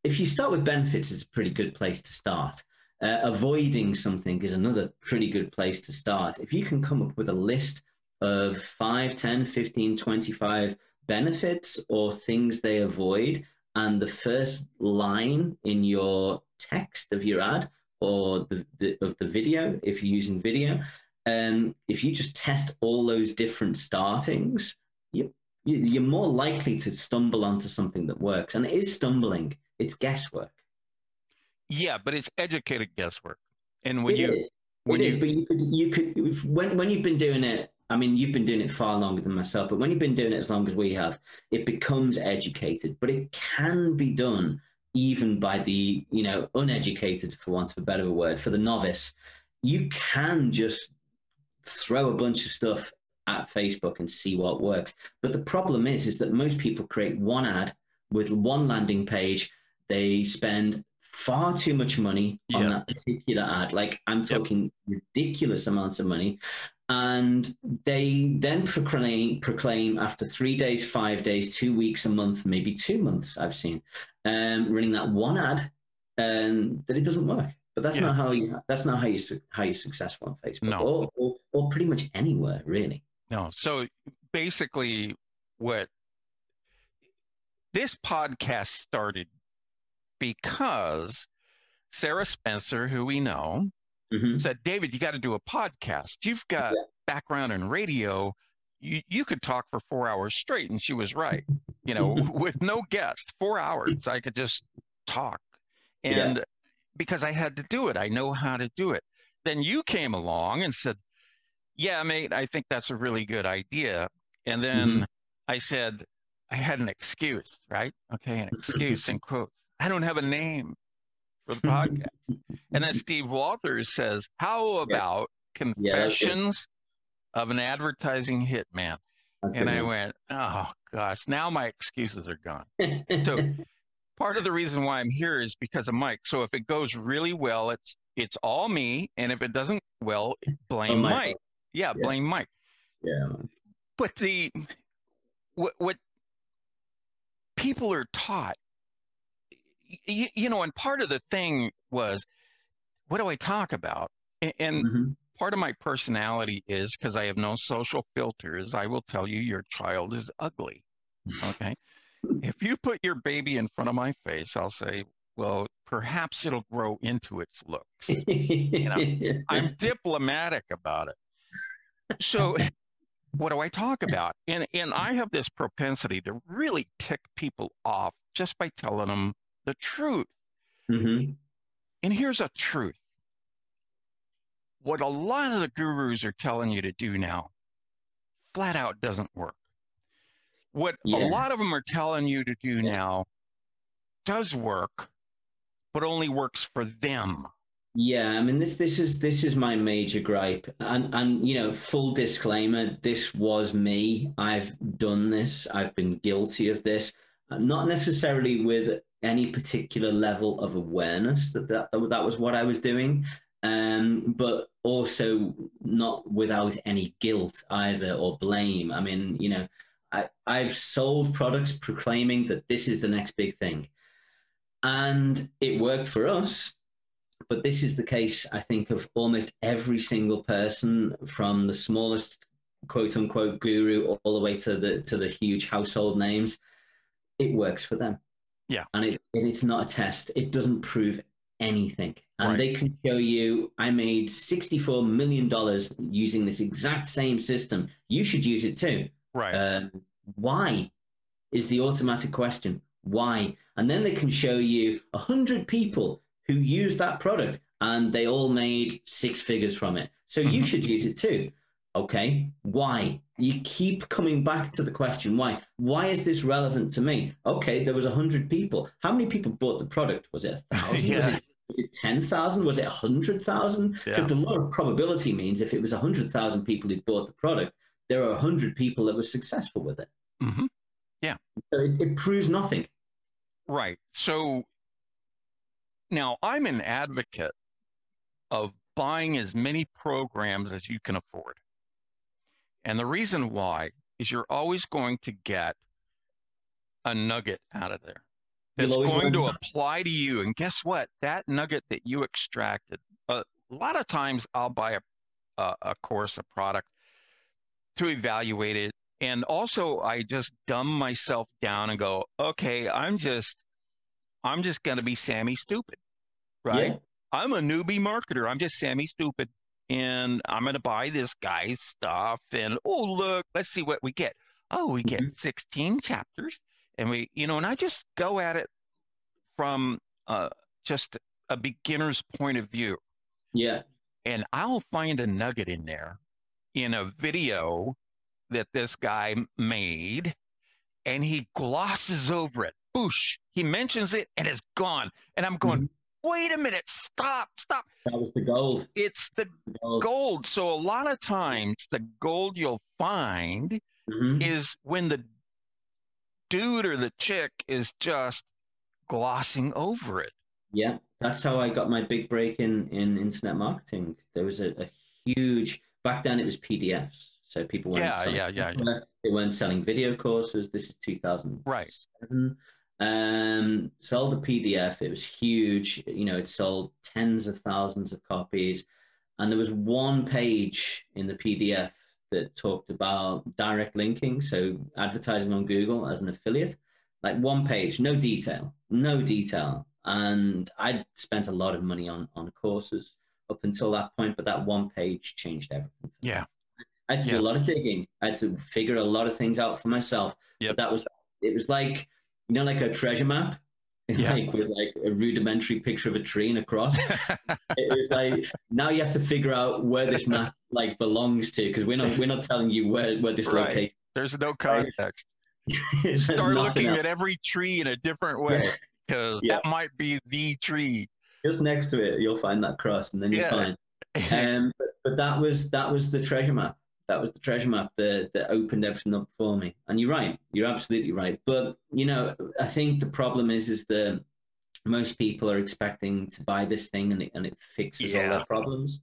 If you start with benefits, it's a pretty good place to start. Uh, avoiding something is another pretty good place to start. If you can come up with a list of 5, 10, 15, 25 benefits or things they avoid, and the first line in your text of your ad or the, the of the video, if you're using video, um, if you just test all those different startings, you, you you're more likely to stumble onto something that works. And it is stumbling. It's guesswork. Yeah, but it's educated guesswork. And when It you is. when it you is, but you could you could when when you've been doing it. I mean, you've been doing it far longer than myself, but when you've been doing it as long as we have, it becomes educated. But it can be done even by the you know uneducated, for want of a better word, for the novice. You can just throw a bunch of stuff at Facebook and see what works. But the problem is, is that most people create one ad with one landing page. They spend far too much money on Yeah. that particular ad. Like I'm talking ridiculous amounts of money. And they then proclaim, proclaim after three days, five days, two weeks, a month, maybe two months, I've seen, um, running that one ad, um, that it doesn't work. But that's Yeah. not how you. That's not how you how you're successful on Facebook, No. or, or or pretty much anywhere really. No. So basically, what this podcast started because Sarah Spencer, who we know, hmm said, David, you got to do a podcast. You've got Yeah. background in radio. You, you could talk for four hours straight. And she was right. You know, with no guest, four hours, I could just talk. Yeah. And because I had to do it, I know how to do it. Then you came along and said, Yeah, mate, I think that's a really good idea. And then Mm-hmm. I said, I had an excuse, right? Okay, an excuse in quotes. I don't have a name for the podcast. And then Steve Walters says, How about Yeah. Confessions of an Advertising Hitman? That's And I went, Oh gosh, now my excuses are gone. So part of the reason why I'm here is because of Mike. So if it goes really well, it's it's all me. And if it doesn't well, blame Oh, Mike. Yeah, Yeah. blame Mike. yeah. But the what what people are taught you, you know, and part of the thing was what do I talk about? A- And Mhm. part of my personality is because I have no social filters, I will tell you your child is ugly. Okay. if you put your baby in front of my face, I'll say, well, perhaps it'll grow into its looks. know, I'm diplomatic about it. So what do I talk about? And and I have this propensity to really tick people off just by telling them the truth. Mhm. And here's a truth. What a lot of the gurus are telling you to do now flat out doesn't work. What Yeah. a lot of them are telling you to do now does work, but only works for them. Yeah, I mean this this is this is my major gripe. And and you know, full disclaimer, this was me. I've done this. I've been guilty of this. Uh, Not necessarily with any particular level of awareness that that, that was what I was doing. Um, but also not without any guilt either or blame. I mean, you know, I, I've sold products proclaiming that this is the next big thing. And it worked for us but this is the case, I think, of almost every single person from the smallest quote unquote guru all the way to the to the huge household names. It works for them. Yeah. And it and it's not a test. It doesn't prove anything. And Right. they can show you I made $64 million using this exact same system. You should use it too. Right. Um, why is the automatic question? Why? And then they can show you a hundred people who use that product and they all made six figures from it. So you Mhm. should use it too. Okay, why? You keep coming back to the question why? Why is this relevant to me? Okay, there was a hundred people. How many people bought the product? Was it a thousand? Yeah. Was it was 10,000? Was it 100,000? Because Yeah. the law of probability means if it was 100,000 people who bought the product, there are 100 people that were successful with it. hmm So it, it proves nothing. Right. So now I'm an advocate of buying as many programs as you can afford. And the reason why is you're always going to get a nugget out of there that's going to apply to you. And guess what? That nugget that you extracted, a lot of times I'll buy a, a, a course, a product to evaluate it. And also I just dumb myself down and go, okay, I'm just, I'm just going to be Sammy stupid, right? Yeah. I'm a newbie marketer. I'm just Sammy stupid. And I'm going to buy this guy's stuff. And oh, look, let's see what we get. Oh, we get Mhm. 16 chapters. And we, you know, and I just go at it from uh, just a beginner's point of view. Yeah. And I'll find a nugget in there in a video that this guy made, and he glosses over it. Boosh. He mentions it and it's gone. And I'm going, Mhm. Wait a minute, stop, stop. That was the gold. It's the The gold. gold. So a lot of times the gold you'll find Mhm. is when the dude or the chick is just glossing over it. Yeah, that's how I got my big break in in internet marketing. There was a, a huge back then. It was PDFs, so people weren't Yeah, selling yeah, yeah, yeah. They weren't selling video courses. This is two thousand Right. Um, sold the PDF. It was huge. You know, it sold tens of thousands of copies, and there was one page in the PDF that talked about direct linking, so advertising on Google as an affiliate. Like one page, no detail, no detail. And I spent a lot of money on on courses up until that point, but that one page changed everything. Yeah. I had to Yeah. do a lot of digging. I had to figure a lot of things out for myself. But that was it was like you know, like a treasure map, Yeah. like with like a rudimentary picture of a tree and a cross. it was like now you have to figure out where this map like belongs to because we're not we're not telling you where where this Right. location. There's no context. Start looking else. at every tree in a different way because Yeah. that might be the tree. just next to it. You'll find that cross, and then you're Yeah. fine. Um, but, but that was that was the treasure map. That was the treasure map that that opened everything up for me. And you're right. You're absolutely right. But you know, I think the problem is is that most people are expecting to buy this thing and it, and it fixes all Yeah. their problems.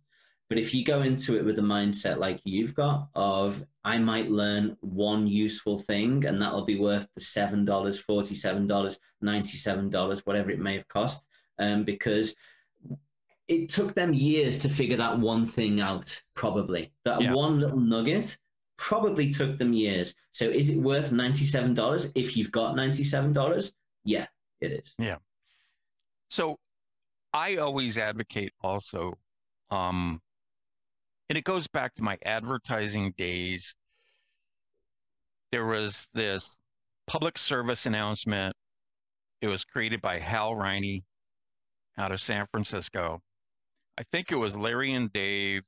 But if you go into it with a mindset like you've got of I might learn one useful thing and that'll be worth the seven dollars, forty-seven dollars, ninety-seven dollars, whatever it may have cost, um, because it took them years to figure that one thing out. Probably that Yeah. one little nugget probably took them years. So is it worth ninety-seven dollars if you've got ninety-seven dollars? Yeah, it is. Yeah. So I always advocate also, um, and it goes back to my advertising days. There was this public service announcement. It was created by Hal Riney out of San Francisco. I think it was Larry and Dave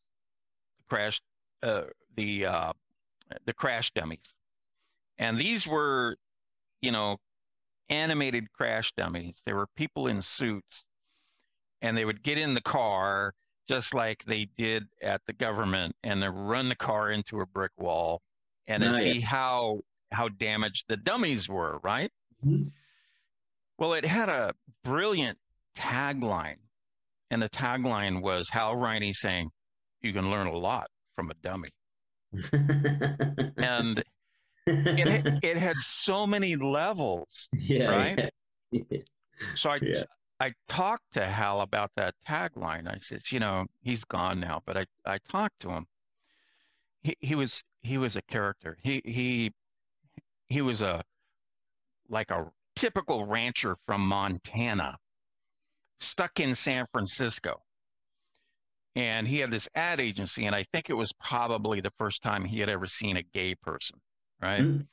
crash uh, the uh, the crash dummies, and these were, you know, animated crash dummies. There were people in suits, and they would get in the car just like they did at the government, and they run the car into a brick wall, and Oh, see how how damaged the dummies were. Right. Mhm. Well, it had a brilliant tagline, and the tagline was Hal Riney saying, "You can learn a lot from a dummy," and it it had so many levels. yeah, right? yeah. So I Yeah. I talked to Hal about that tagline. I said, you know, he's gone now, but I I talked to him. He he was he was a character. He he he was a like a typical rancher from Montana, stuck in San Francisco. And he had this ad agency, and I think it was probably the first time he had ever seen a gay person, right? Mm.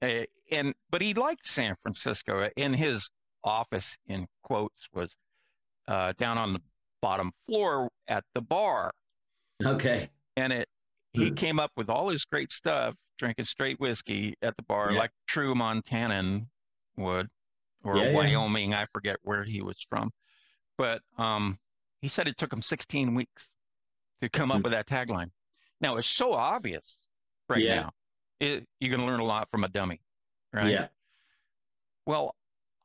Uh, and but he liked San Francisco. In his office, in quotes, was uh, down on the bottom floor at the bar, Okay. and it he Hmm. came up with all his great stuff, drinking straight whiskey at the bar, Yeah. like true Montanan would, or Yeah, yeah. Wyoming. I forget where he was from, but um, he said it took him 16 weeks to come up Hmm. with that tagline. Now it's so obvious right Yeah. now. It, you're going to learn a lot from a dummy, right? Yeah. Well,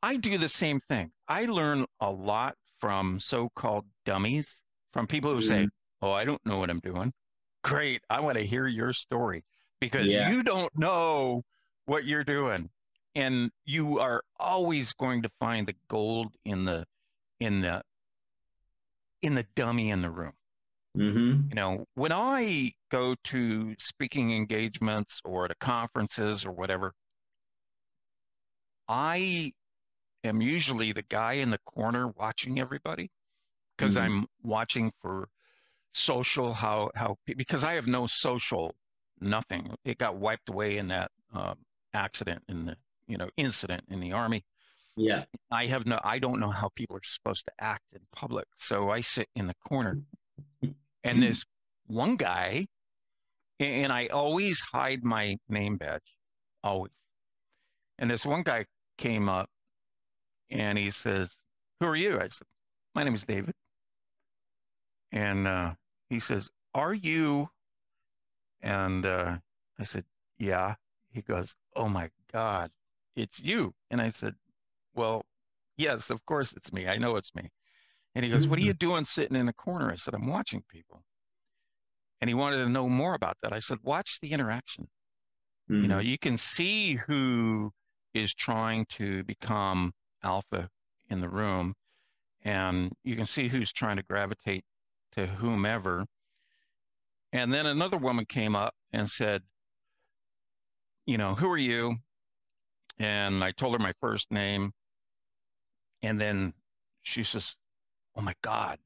I do the same thing. I learn a lot from so-called dummies, from people who say, "Oh, I don't know what I'm doing." Great, I want to hear your story because Yeah. you don't know what you're doing, and you are always going to find the gold in the in the in the dummy in the room. Mm-hmm. You know, when I go to speaking engagements or to conferences or whatever, I am usually the guy in the corner watching everybody because Mhm. I'm watching for social, how how because I have no social, nothing. It got wiped away in that um, accident in the you know incident in the army. Yeah. I have no. I don't know how people are supposed to act in public, so I sit in the corner, and this one guy, and I always hide my name badge, always. And this one guy came up, and he says, "Who are you?" I said, "My name is David." And uh, he says, Are you? And uh, I said, Yeah. He goes, Oh my God, it's you. And I said, Well, yes, of course it's me. I know it's me. And he goes, What are you doing sitting in the corner? I said, I'm watching people. And he wanted to know more about that. I said, Watch the interaction. Mm-hmm. You know, you can see who is trying to become alpha in the room, and you can see who's trying to gravitate to whomever. And then another woman came up and said, You know, who are you? And I told her my first name. And then she says, Oh my God,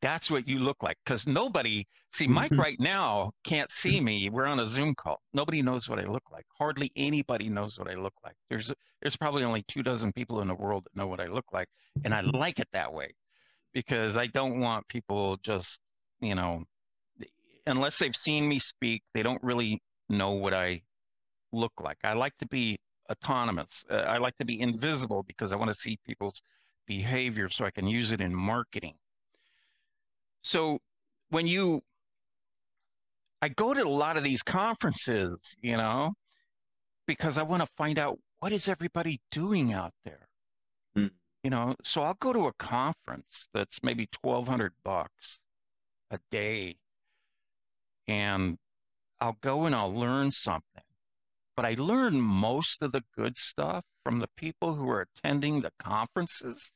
that's what you look like. Because nobody, see, Mike mm-hmm. right now can't see me. We're on a Zoom call. Nobody knows what I look like. Hardly anybody knows what I look like. There's, there's probably only two dozen people in the world that know what I look like. And I like it that way because I don't want people just, you know, unless they've seen me speak, they don't really know what I look like. I like to be autonomous. Uh, I like to be invisible because I want to see people's behavior so I can use it in marketing. So when you, I go to a lot of these conferences, you know, because I want to find out what is everybody doing out there you know so i'll go to a conference that's maybe 1200 bucks a day and i'll go and i'll learn something but i learn most of the good stuff from the people who are attending the conferences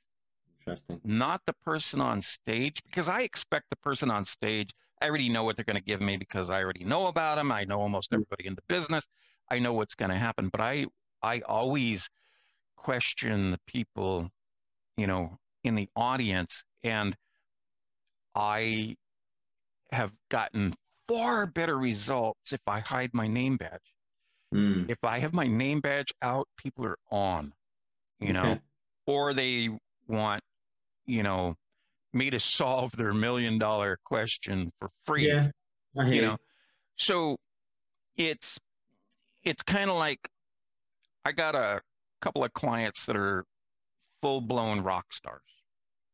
Interesting. not the person on stage because i expect the person on stage i already know what they're going to give me because i already know about them i know almost mm. everybody in the business i know what's going to happen but i i always question the people you know, in the audience. And I have gotten far better results if I hide my name badge. Mm. If I have my name badge out, people are on, you know, or they want, you know, me to solve their million dollar question for free. Yeah. you know. So it's it's kind of like I got a couple of clients that are full blown rock stars.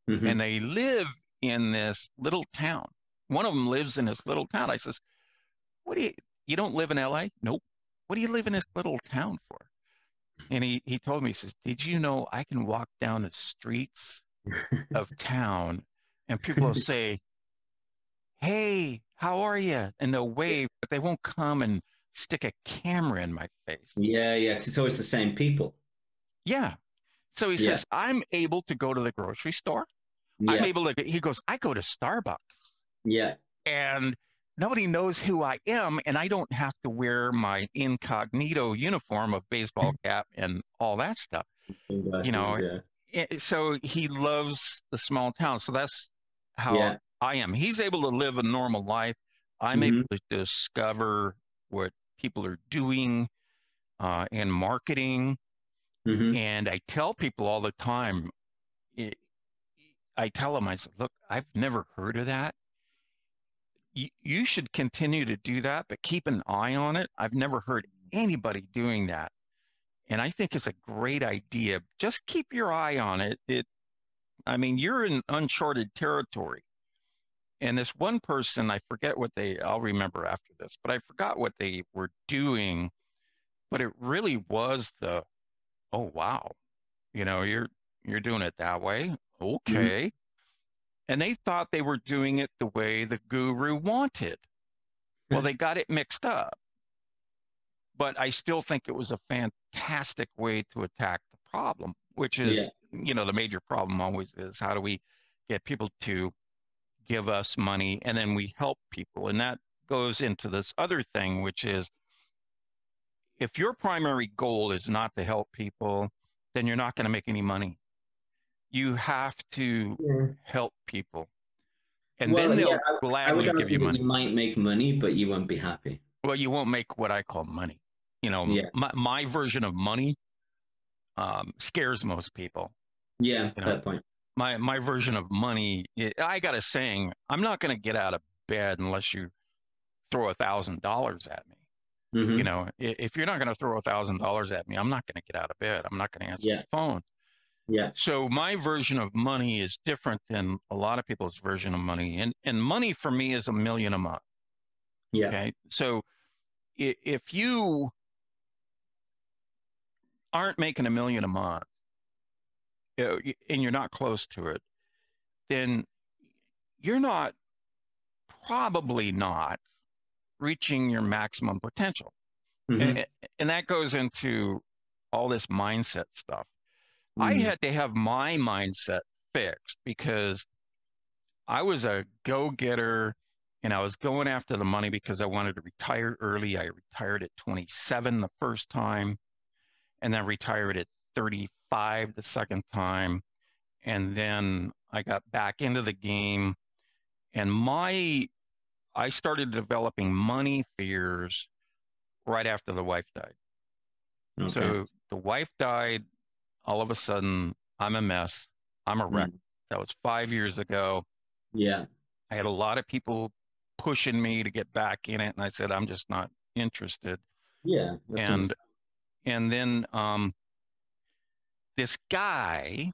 Mm-hmm. And they live in this little town. One of them lives in this little town. I says, What do you, you don't live in LA? Nope. What do you live in this little town for? And he, he told me, he says, Did you know I can walk down the streets of town and people will say, Hey, how are you? And they'll wave, but they won't come and stick a camera in my face. Yeah, yeah. Cause It's always the same people. Yeah. So he yeah. says, I'm able to go to the grocery store. Yeah. I'm able to, he goes, I go to Starbucks. Yeah. And nobody knows who I am. And I don't have to wear my incognito uniform of baseball cap and all that stuff. you know, yeah. so he loves the small town. So that's how yeah. I am. He's able to live a normal life. I'm mm-hmm. able to discover what people are doing uh, in marketing. Mm-hmm. And I tell people all the time, it, I tell them, I said, look, I've never heard of that. You, you should continue to do that, but keep an eye on it. I've never heard anybody doing that. And I think it's a great idea. Just keep your eye on it. It, I mean, you're in uncharted territory. And this one person, I forget what they, I'll remember after this, but I forgot what they were doing. But it really was the oh wow you know you're you're doing it that way mm-hmm. okay mm-hmm. And they thought they were doing it the way the guru wanted well they got it mixed up but i still think it was a fantastic way to attack the problem which is yeah. you know the major problem always is how do we get people to give us money and then we help people and that goes into this other thing which is if your primary goal is not to help people, then you're not going to make any money. You have to yeah. help people. and Well, then they'll yeah, I gladly would give you money. you might make money, but you won't be happy. Well, you won't make what I call money. You know, Yeah. my, my version of money um, scares most people. Yeah, You know, fair point. My my version of money, i I got a saying: I'm not going to get out of bed unless you throw a thousand dollars at me. Mhm. You know, if you're not going to throw a thousand dollars at me, I'm not going to get out of bed. I'm not going to answer Yeah. the phone. Yeah. So my version of money is different than a lot of people's version of money, and and money for me is a million a month. Yeah. Okay, so if you aren't making a million a month, y- and you're not close to it, then you're not probably not reaching your maximum potential. Mhm. A- and that goes into all this mindset stuff. I Mhm. had to have my mindset fixed because I was a go getter and I was going after the money because I wanted to retire early. I retired at 27 the first time and then retired at 35 the second time. And then I got back into the game and my I started developing money fears right after the wife died. Okay. So the wife died. All of a sudden, I'm a mess. I'm a wreck. Mm. That was five years ago. Yeah. I had a lot of people pushing me to get back in it, and I said I'm just not interested. Yeah. and and then um, this guy,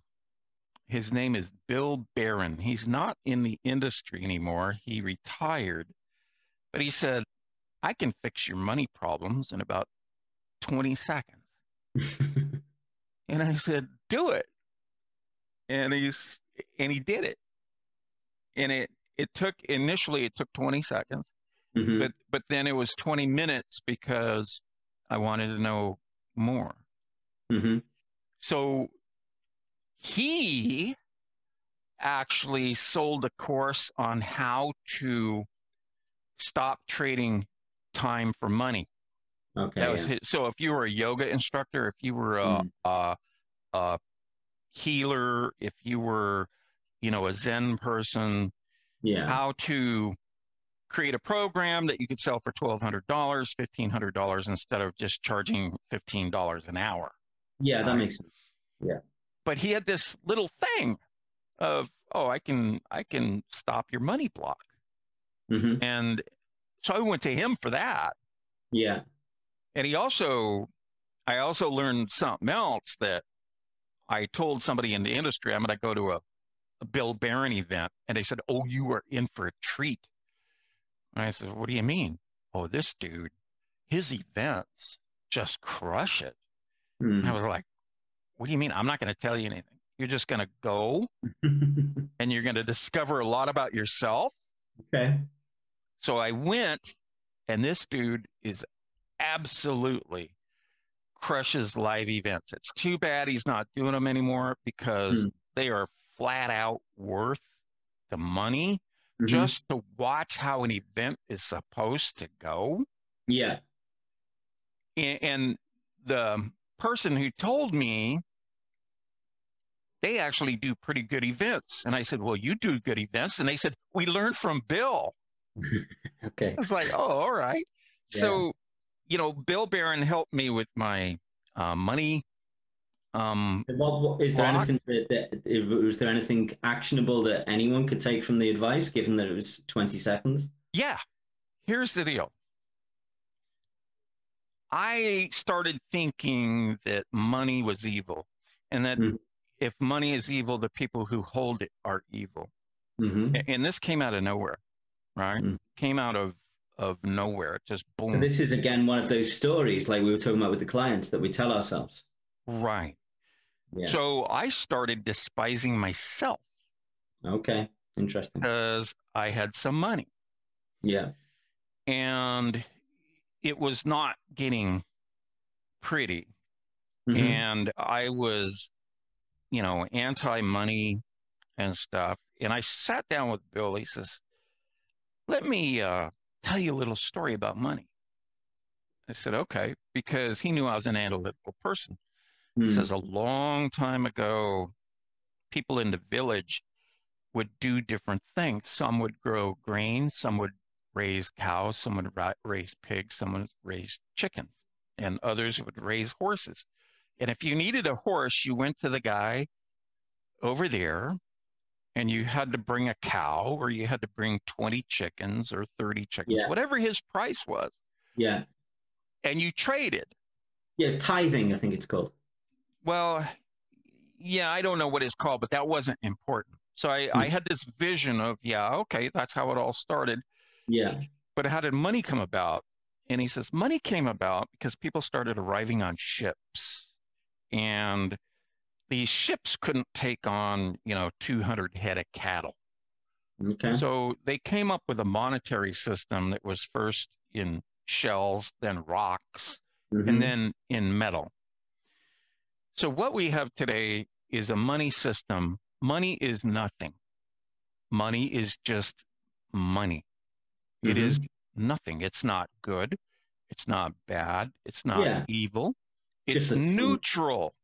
his name is Bill Barron. He's not in the industry anymore. He retired, but he said, "I can fix your money problems in about 20 seconds." And I said, "Do it." And he's and he did it. And it it took initially it took 20 seconds, Mhm. but but then it was 20 minutes because I wanted to know more. Mm-hmm. So he actually sold a course on how to stop trading time for money. Okay. That was yeah. his, so if you were a yoga instructor, if you were a, Mm. a, a healer, if you were, you know, a Zen person, yeah. how to create a program that you could sell for $1,200, $1,500 instead of just charging $15 an hour. Yeah, that Right. makes sense. Yeah. But he had this little thing of, oh, I can, I can stop your money block. hmm And so I went to him for that. Yeah. And he also, I also learned something else that I told somebody in the industry, I'm going to go to a, a Bill Barron event. And they said, Oh, you are in for a treat. And I said, What do you mean? Oh, this dude, his events just crush it. And I Mm. was like, What do you mean? I'm not going to tell you anything. You're just going to go and you're going to discover a lot about yourself. okay. So I went, and this dude is absolutely crushes live events. It's too bad he's not doing them anymore because Mm. they are flat out worth the money Mhm. just to watch how an event is supposed to go. yeah. A- And the person who told me they actually do pretty good events. And I said, Well, you do good events. And they said, We learned from Bill. Okay. I was like, oh, all right. Yeah. So, you know, Bill Barron helped me with my uh, money. Um, What, is there Block? anything that, that was there anything actionable that anyone could take from the advice, given that it was twenty seconds? yeah, here's the deal. I started thinking that money was evil, and that Mhm. if money is evil, the people who hold it are evil. hmm And this came out of nowhere, right? Mm. Came out of of nowhere. Just boom. This is again one of those stories, like we were talking about with the clients, that we tell ourselves. right. Yeah. So I started despising myself okay. Interesting. because I had some money. Yeah. and it was not getting pretty Mhm. and i was you know anti money and stuff and i sat down with bill he says let me uh, tell you a little story about money i said okay because he knew i was an analytical person he Mm. says a long time ago people in the village would do different things. Some would grow grain, some would raise cows, some would ra- raise pigs, some would raise chickens, and others would raise horses. And if you needed a horse, you went to the guy over there and you had to bring a cow or you had to bring 20 chickens or 30 chickens, Yeah. whatever his price was. Yeah. And you traded. Yeah, tithing, I think it's called. Well, yeah, I don't know what it's called, but that wasn't important. So I, I Hmm. had this vision of, yeah, okay, that's how it all started. Yeah. But how did money come about? And he says, money came about because people started arriving on ships. And these ships couldn't take on, you know, 200 head of cattle. Okay. So they came up with a monetary system that was first in shells, then rocks, Mhm. and then in metal. So what we have today is a money system. Money is nothing. Money is just money. It is nothing. It's not good. It's not bad. It's not Yeah. evil. It's neutral.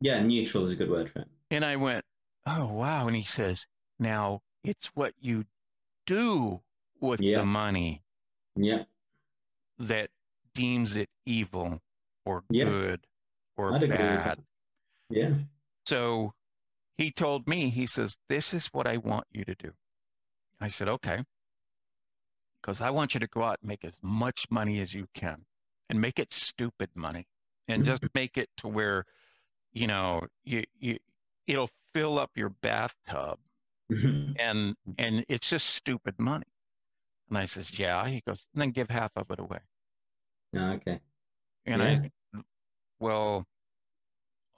Yeah, neutral is a good word for it. And I went, oh, wow. And he says, now it's what you do with Yeah. the money Yeah. that deems it evil or Yeah. good or I'd bad. Yeah. So he told me, he says, This is what I want you to do. I said, Okay. Because I want you to go out and make as much money as you can and make it stupid money and mm-hmm. just make it to where, you know, you, you it'll fill up your bathtub and and it's just stupid money. And I says, Yeah. He goes, and then give half of it away. Ah, okay. And Yeah. I, well,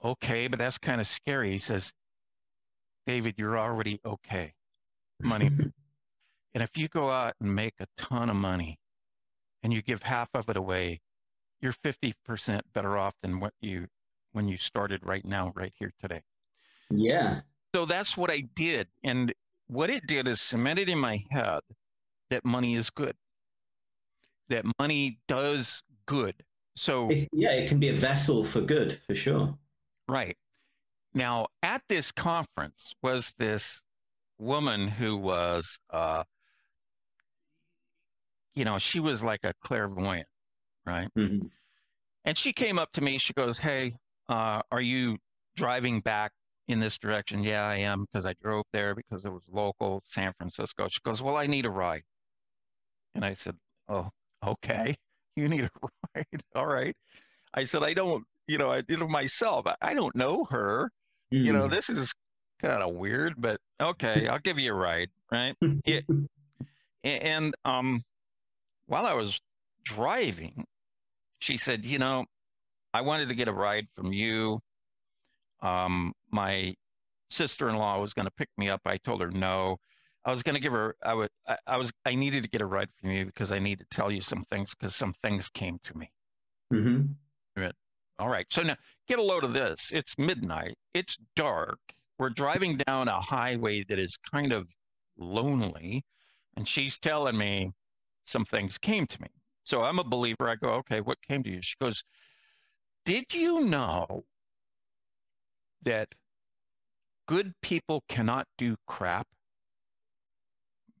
okay, but that's kind of scary. He says, David, you're already okay. Money. and if you go out and make a ton of money and you give half of it away, you're 50% better off than what you when you started right now, right here today. yeah. So that's what I did. And what it did is cemented in my head that money is good. That money does good. So It's, yeah, it can be a vessel for good, for sure. Right. Now, at this conference was this woman who was, uh, you know, she was like a clairvoyant, right? Mhm. And she came up to me. She goes, Hey, uh, are you driving back in this direction? Yeah, I am, because I drove there because it was local, San Francisco. She goes, Well, I need a ride. And I said, Oh, okay. You need a ride. All right. I said, I don't, you know, I did it myself. I, I don't know her. You know, Mhm. this is kind of weird, but okay, I'll give you a ride. Right. it- And um, while I was driving, she said, "You know, I wanted to get a ride from you. Um, my sister-in-law was going to pick me up. I told her no. I was going to give her. I would. I, I was. I needed to get a ride from you because I need to tell you some things because some things came to me. Mhm. All right. So now get a load of this. It's midnight. It's dark. We're driving down a highway that is kind of lonely. And she's telling me some things came to me. So I'm a believer. I go, okay, what came to you? She goes, Did you know that good people cannot do crap?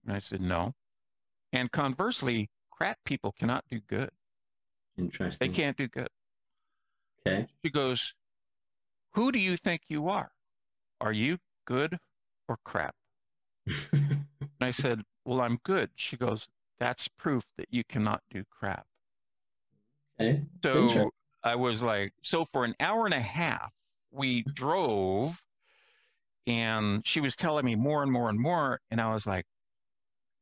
And I said, No. And conversely, crap people cannot do good. Interesting. They can't do good. Okay. She goes, Who do you think you are? Are you good or crap? And I said, Well, I'm good. She goes, That's proof that you cannot do crap. okay. So I was like, So for an hour and a half, we drove and she was telling me more and more and more. And I was like,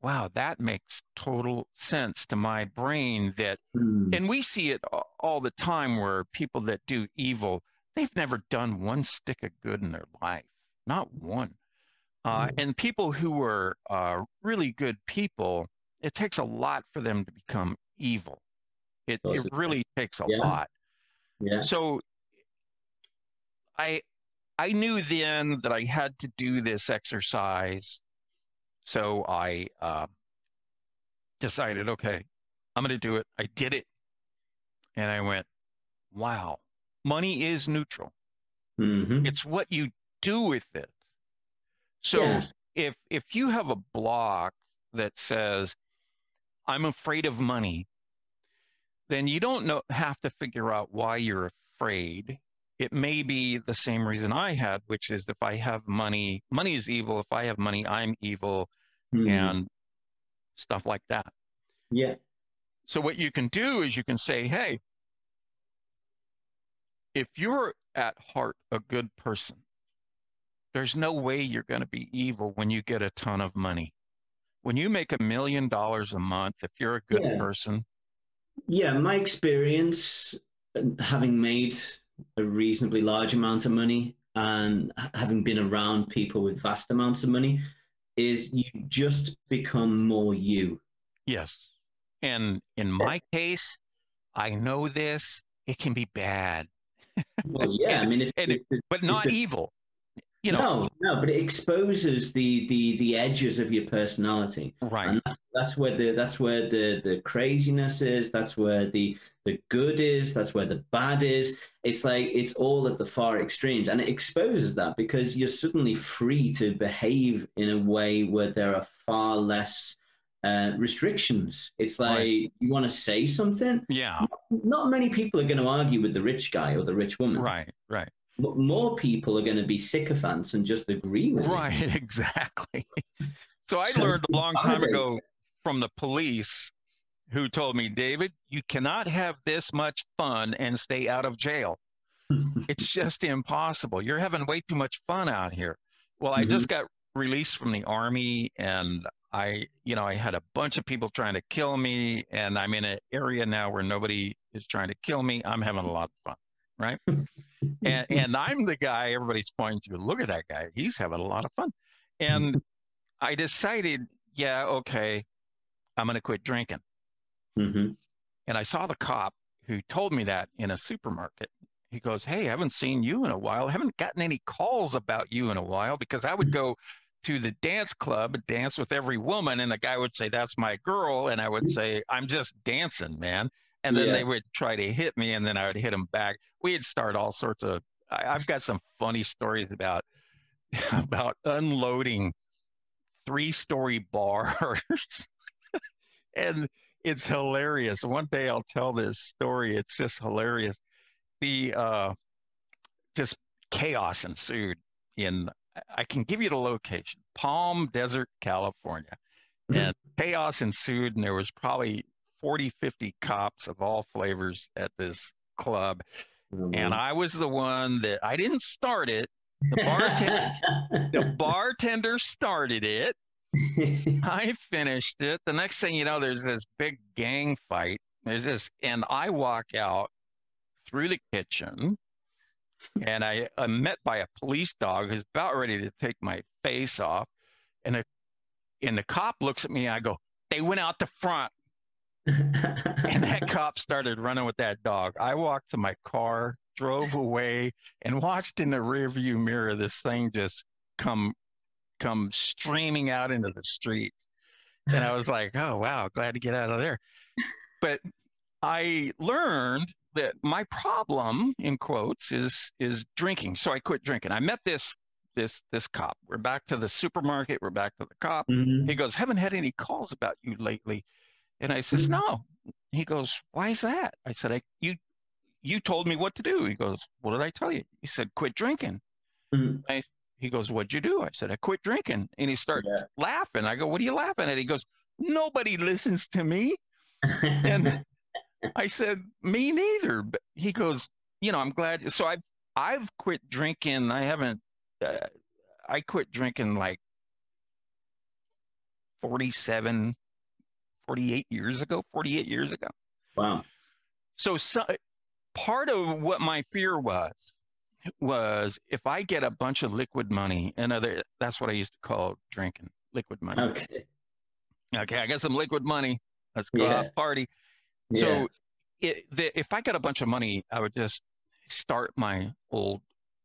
Wow, that makes total sense to my brain that Hmm. and we see it all the time where people that do evil they've never done one stick of good in their life not one uh, Mm. and people who are uh, really good people it takes a lot for them to become evil it, it really takes a Yes. lot Yeah. so i i knew then that i had to do this exercise so i uh, decided okay i'm going to do it i did it and i went wow money is neutral Mhm. it's what you do with it so Yeah. if if you have a block that says I'm afraid of money, then you don't know have to figure out why you're afraid. It may be the same reason I had, which is if I have money, money is evil. If I have money, I'm evil, Hmm. and stuff like that. yeah. So what you can do is you can say, hey, if you're at heart a good person, there's no way you're going to be evil when you get a ton of money. When you make a million dollars a month, if you're a good Yeah. person, Yeah, my experience having made a reasonably large amount of money and having been around people with vast amounts of money is you just become more you. yes. And in my case, I know this, it can be bad, Well, yeah, I mean, if, And if the- but not the- evil. You know, no, no, but it exposes the the the edges of your personality. right. and that's, that's where the that's where the the craziness is that's where the the good is that's where the bad is it's like it's all at the far extremes and it exposes that because you're suddenly free to behave in a way where there are far less uh, restrictions it's like Right. you want to say something Yeah, not many people are going to argue with the rich guy or the rich woman right, right. But more people are going to be sycophants and just agree with it. Right, exactly. So I So learned a long time ago from the police who told me, David, you cannot have this much fun and stay out of jail. It's just impossible. You're having way too much fun out here. Well, I just mm-hmm. got released from the army and I, you know, I had a bunch of people trying to kill me and I'm in an area now where nobody is trying to kill me. I'm having a lot of fun, right? and and I'm the guy everybody's pointing to. Look at that guy; he's having a lot of fun. And I decided, yeah, okay, I'm going to quit drinking. Mhm. And I saw the cop who told me that in a supermarket. He goes, "Hey, I haven't seen you in a while. I haven't gotten any calls about you in a while because I would go." To the dance club, dance with every woman, and the guy would say, "That's my girl," and I would say, "I'm just dancing, man." And then Yeah. they would try to hit me, and then I would hit them back. We'd start all sorts of. I, I've got some funny stories about about unloading three-story bars, and it's hilarious. One day I'll tell this story. It's just hilarious. The uh, just chaos ensued in. I can give you the location: Palm Desert, California, Mhm. and chaos ensued, and there was probably 40, 50 cops of all flavors at this club. Oh, And I was the one that I didn't start it. The bartender, the bartender started it. I finished it. The next thing you know, there's this big gang fight. There's this, and I walk out through the kitchen, and I am met by a police dog who's about ready to take my face off, and a, and the cop looks at me. and I go, "They went out the front." And that cop started running with that dog. I walked to my car, drove away, and watched in the rearview mirror this thing just come come streaming out into the streets. And I was like, "Oh wow, glad to get out of there." But I learned that my problem, in quotes, is is drinking. So I quit drinking. I met this this this cop. We're back to the supermarket. We're back to the cop. Mhm. He goes, haven't had any calls about you lately. And I says, Mhm. no. He goes, why is that? I said, I, you, you told me what to do. He goes, what did I tell you? He said, quit drinking. Mhm. I, he goes, what'd you do? I said, I quit drinking. And he starts Yeah. laughing. I go, what are you laughing at? He goes, nobody listens to me. And I said, me neither. But he goes, you know, I'm glad. So I've, I've quit drinking. I haven't, uh, I quit drinking like 47, 48 years ago, 48 years ago. wow. So, so part of what my fear was, was if I get a bunch of liquid money, and other, that's what I used to call drinking, liquid money. Okay. Okay, I got some liquid money. Let's go Yeah. out party. Yeah. So it, the, if I got a bunch of money, I would just start my old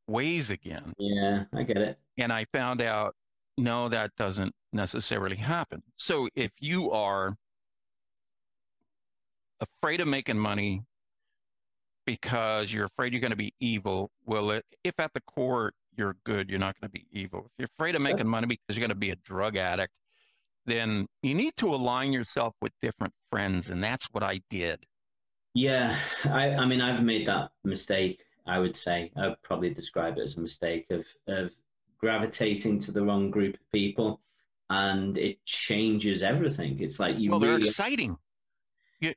ways again. yeah, I get it. And I found out, no, that doesn't necessarily happen. So if you are afraid of making money because you're afraid you're going to be evil, well, it, if at the core you're good. You're not going to be evil. If you're afraid of making money because you're going to be a drug addict, then you need to align yourself with different friends. And that's what I did. Yeah. I, I mean, I've made that mistake, I would say. I would probably describe it as a mistake of, of gravitating to the wrong group of people. And it changes everything. It's like you well, they're really, exciting. It,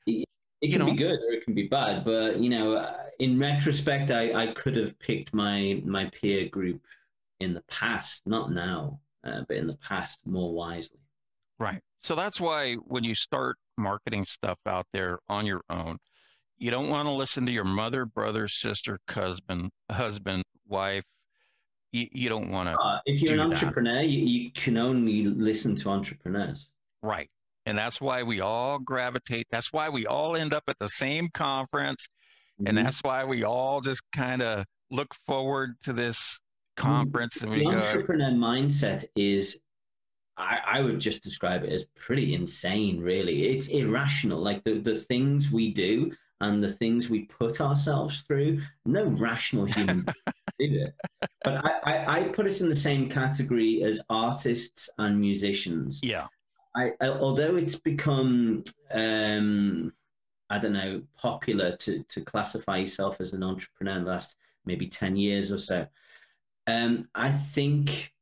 it can know. be good or it can be bad. But, you know, uh, in retrospect, I, I could have picked my, my peer group in the past, not now, uh, but in the past more wisely. Right. So that's why when you start marketing stuff out there on your own, you don't want to listen to your mother, brother, sister, cousin, husband, wife. You, you don't want to. Uh, if you're an entrepreneur, you, you can only listen to entrepreneurs. Right. And that's why we all gravitate. That's why we all end up at the same conference. Mm-hmm. And that's why we all just kind of look forward to this conference. And we the entrepreneur mindset is I, I would just describe it as pretty insane, really. It's irrational. Like the, the things we do and the things we put ourselves through, no rational human do it. But I, I, I, put us in the same category as artists and musicians. Yeah. I, I although it's become um, I don't know, popular to to classify yourself as an entrepreneur in the last maybe 10 years or so. Um, I think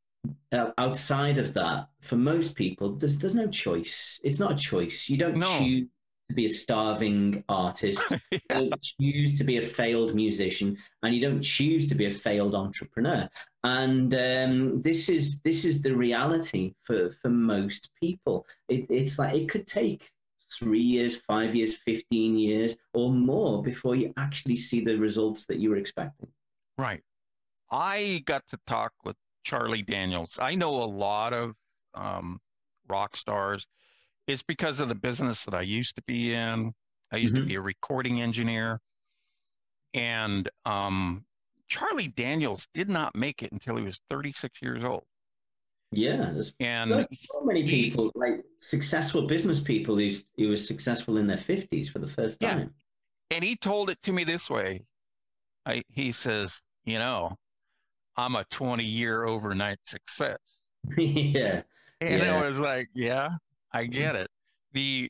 uh, outside of that, for most people, there's there's no choice. It's not a choice. You don't no. choose to be a starving artist. yeah. You don't choose to be a failed musician, and you don't choose to be a failed entrepreneur. And um, this is this is the reality for for most people. It, it's like it could take three years, five years, fifteen years, or more before you actually see the results that you were expecting. Right. I got to talk with Charlie Daniels. I know a lot of um, rock stars. It's because of the business that I used to be in. I used mm-hmm. to be a recording engineer. And um, Charlie Daniels did not make it until he was 36 years old. Yeah, there's, and there's so many he, people, like successful business people, who, who was successful in their 50s for the first time. Yeah. And he told it to me this way. I, he says, you know, I'm a 20 year overnight success. yeah. And yeah. I was like, yeah, I get it. The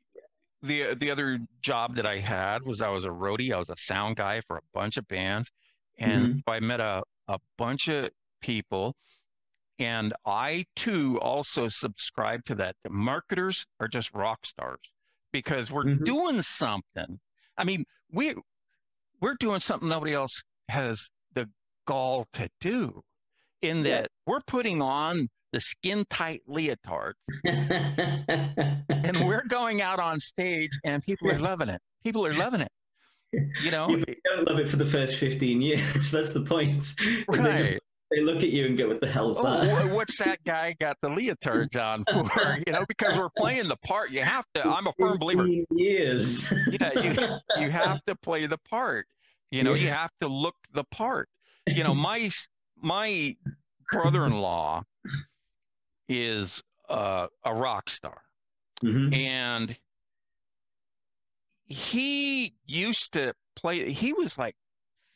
the the other job that I had was I was a roadie. I was a sound guy for a bunch of bands, and mm-hmm. I met a a bunch of people, and I too also subscribe to that. The marketers are just rock stars because we're mm-hmm. doing something. I mean, we we're doing something nobody else has the gall to do in that yeah. we're putting on the skin tight leotards and we're going out on stage and people are loving it. People are loving it. You know, you don't love it for the first 15 years. That's the point. Right. They, just, they look at you and go, what the hell's oh, that? What's that guy got the leotards on for? You know, because we're playing the part. You have to, I'm a firm believer. Years. yeah, you, you have to play the part. You know, you have to look the part. You know, my my brother-in-law is uh, a rock star, mm-hmm. and he used to play. He was like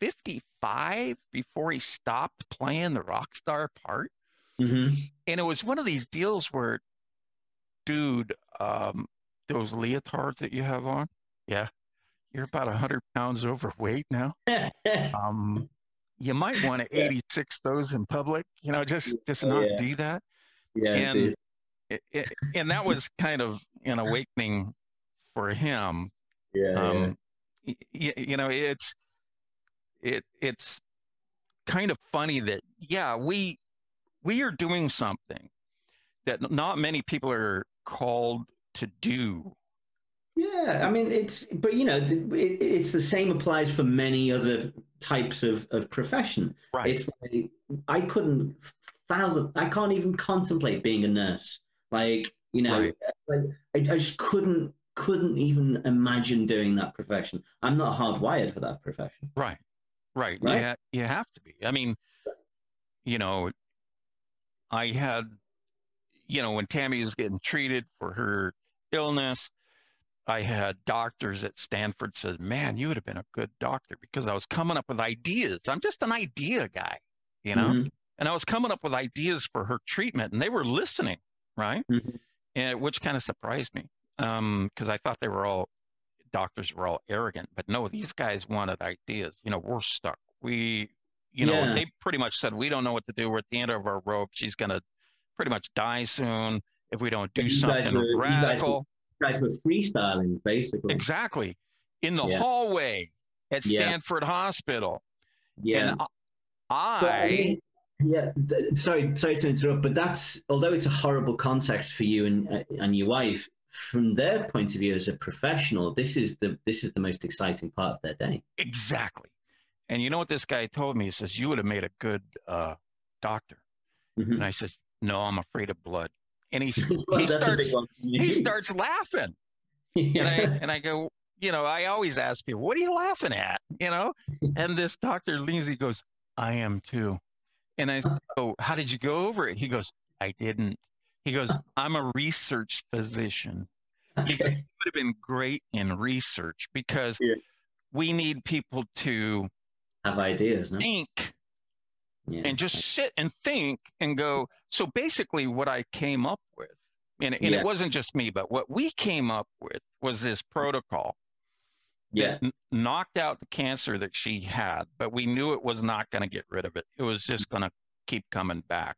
55 before he stopped playing the rock star part, mm-hmm. and it was one of these deals where, dude, um, those leotards that you have on, yeah, you're about 100 pounds overweight now. um, you might want to 86 those in public, you know, just just not yeah. do that. Yeah. And it, it, and that was kind of an awakening for him. Yeah. Um, yeah. You, you know, it's it it's kind of funny that yeah, we we are doing something that not many people are called to do yeah, I mean it's, but you know, it, it's the same applies for many other types of, of profession. Right. It's like I couldn't I can't even contemplate being a nurse. Like you know, right. like I, I just couldn't couldn't even imagine doing that profession. I'm not hardwired for that profession. Right. Right. right? Yeah, you have to be. I mean, you know, I had, you know, when Tammy was getting treated for her illness, I had doctors at Stanford said, "Man, you would have been a good doctor because I was coming up with ideas. I'm just an idea guy, you know." Mm-hmm. And I was coming up with ideas for her treatment, and they were listening, right? Mhm. And which kind of surprised me because I thought they were all doctors were all arrogant, but no, these guys wanted ideas. You know, we're stuck. We, you know, Yeah. they pretty much said we don't know what to do. We're at the end of our rope. She's gonna pretty much die soon if we don't do You something were- you guys were- You guys were freestyling, basically. Exactly. In the Yeah. hallway at Yeah. Stanford Hospital. Yeah. And I, mean, yeah. th- sorry, sorry to interrupt, but that's although it's a horrible context for you and uh, and your wife. From their point of view as a professional, this is the this is the most exciting part of their day. exactly. And you know what this guy told me? He says, You would have made a good uh, doctor. Mhm. And I said, No, I'm afraid of blood. And he, Well, he that's a big starts one for you. he starts laughing. yeah. and I and I go, you know, I always ask people, what are you laughing at? You know? And this doctor leans, he goes, I am too. And I said, Oh, how did you go over it? He goes, I didn't. He goes, I'm a research physician. It would have been great in research because Yeah. we need people to Have ideas, no? think Yeah. and just sit and think and go. So basically, what I came up with, and, and Yeah. it wasn't just me, but what we came up with was this protocol yeah. n- knocked out the cancer that she had, but we knew it was not going to get rid of it. It was just going to keep coming back.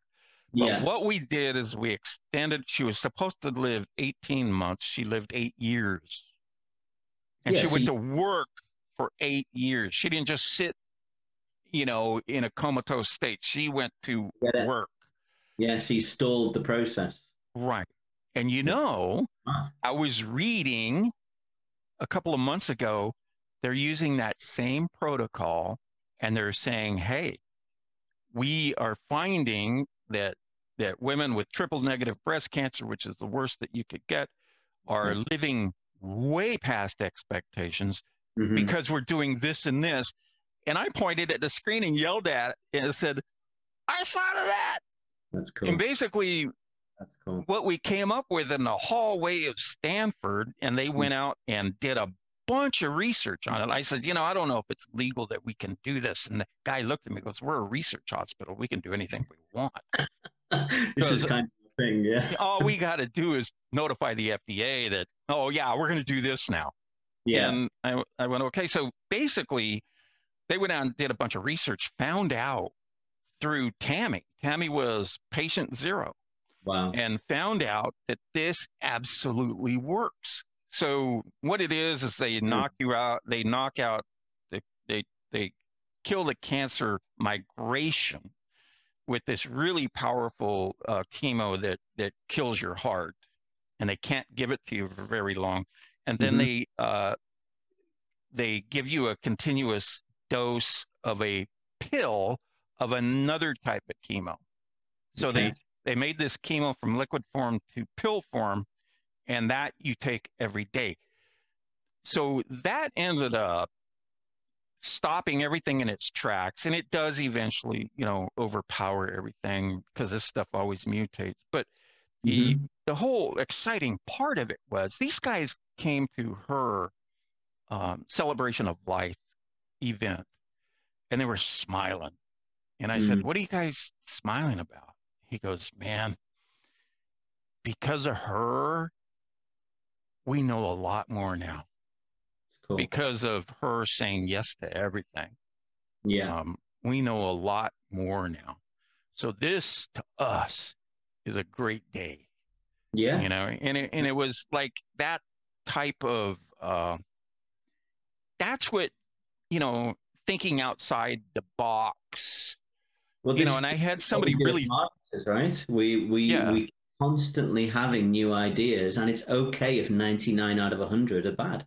But Yeah. what we did is we extended, she was supposed to live 18 months. She lived eight years. And Yeah, she so went you- to work for eight years. She didn't just sit, you know, in a comatose state. She went to work. Yes, he stalled the process. Right. And you know, I was reading a couple of months ago, they're using that same protocol and they're saying, hey, we are finding that that women with triple negative breast cancer, which is the worst that you could get, are Yeah. living way past expectations Mhm. because we're doing this and this. And I pointed at the screen and yelled at it and said, I thought of that. That's cool. And basically, That's cool. what we came up with in the hallway of Stanford, and they hmm. went out and did a bunch of research on it. I said, you know, I don't know if it's legal that we can do this. And the guy looked at me and goes, We're a research hospital. We can do anything we want. this is kind of a thing, yeah. All we got to do is notify the FDA that, oh, yeah, we're going to do this now. Yeah. And I, I went, okay. So basically, they went out and did a bunch of research, found out through Tammy. Tammy was patient zero. Wow. and found out that this absolutely works. So what it is is they knock you out, they knock out, they they they kill the cancer migration with this really powerful uh, chemo that that kills your heart, and they can't give it to you for very long, and then Mhm. they uh, they give you a continuous dose of a pill of another type of chemo. So Okay. they made this chemo from liquid form to pill form, and that you take every day. So that ended up stopping everything in its tracks, and it does eventually, you know, overpower everything because this stuff always mutates. But the Mhm. the whole exciting part of it was these guys came to her um, celebration of life event, and they were smiling. And I said, Mm. "What are you guys smiling about?" He goes, "Man, because of her, we know a lot more now. Cool. Because of her saying yes to everything, Yeah. um, we know a lot more now. So this to us is a great day, Yeah. you know. And it, and it was like that type of uh, that's what you know, thinking outside the box. Well, You know, and I had somebody we do as really right? We we Yeah. we constantly having new ideas, and it's okay if ninety nine out of hundred are bad.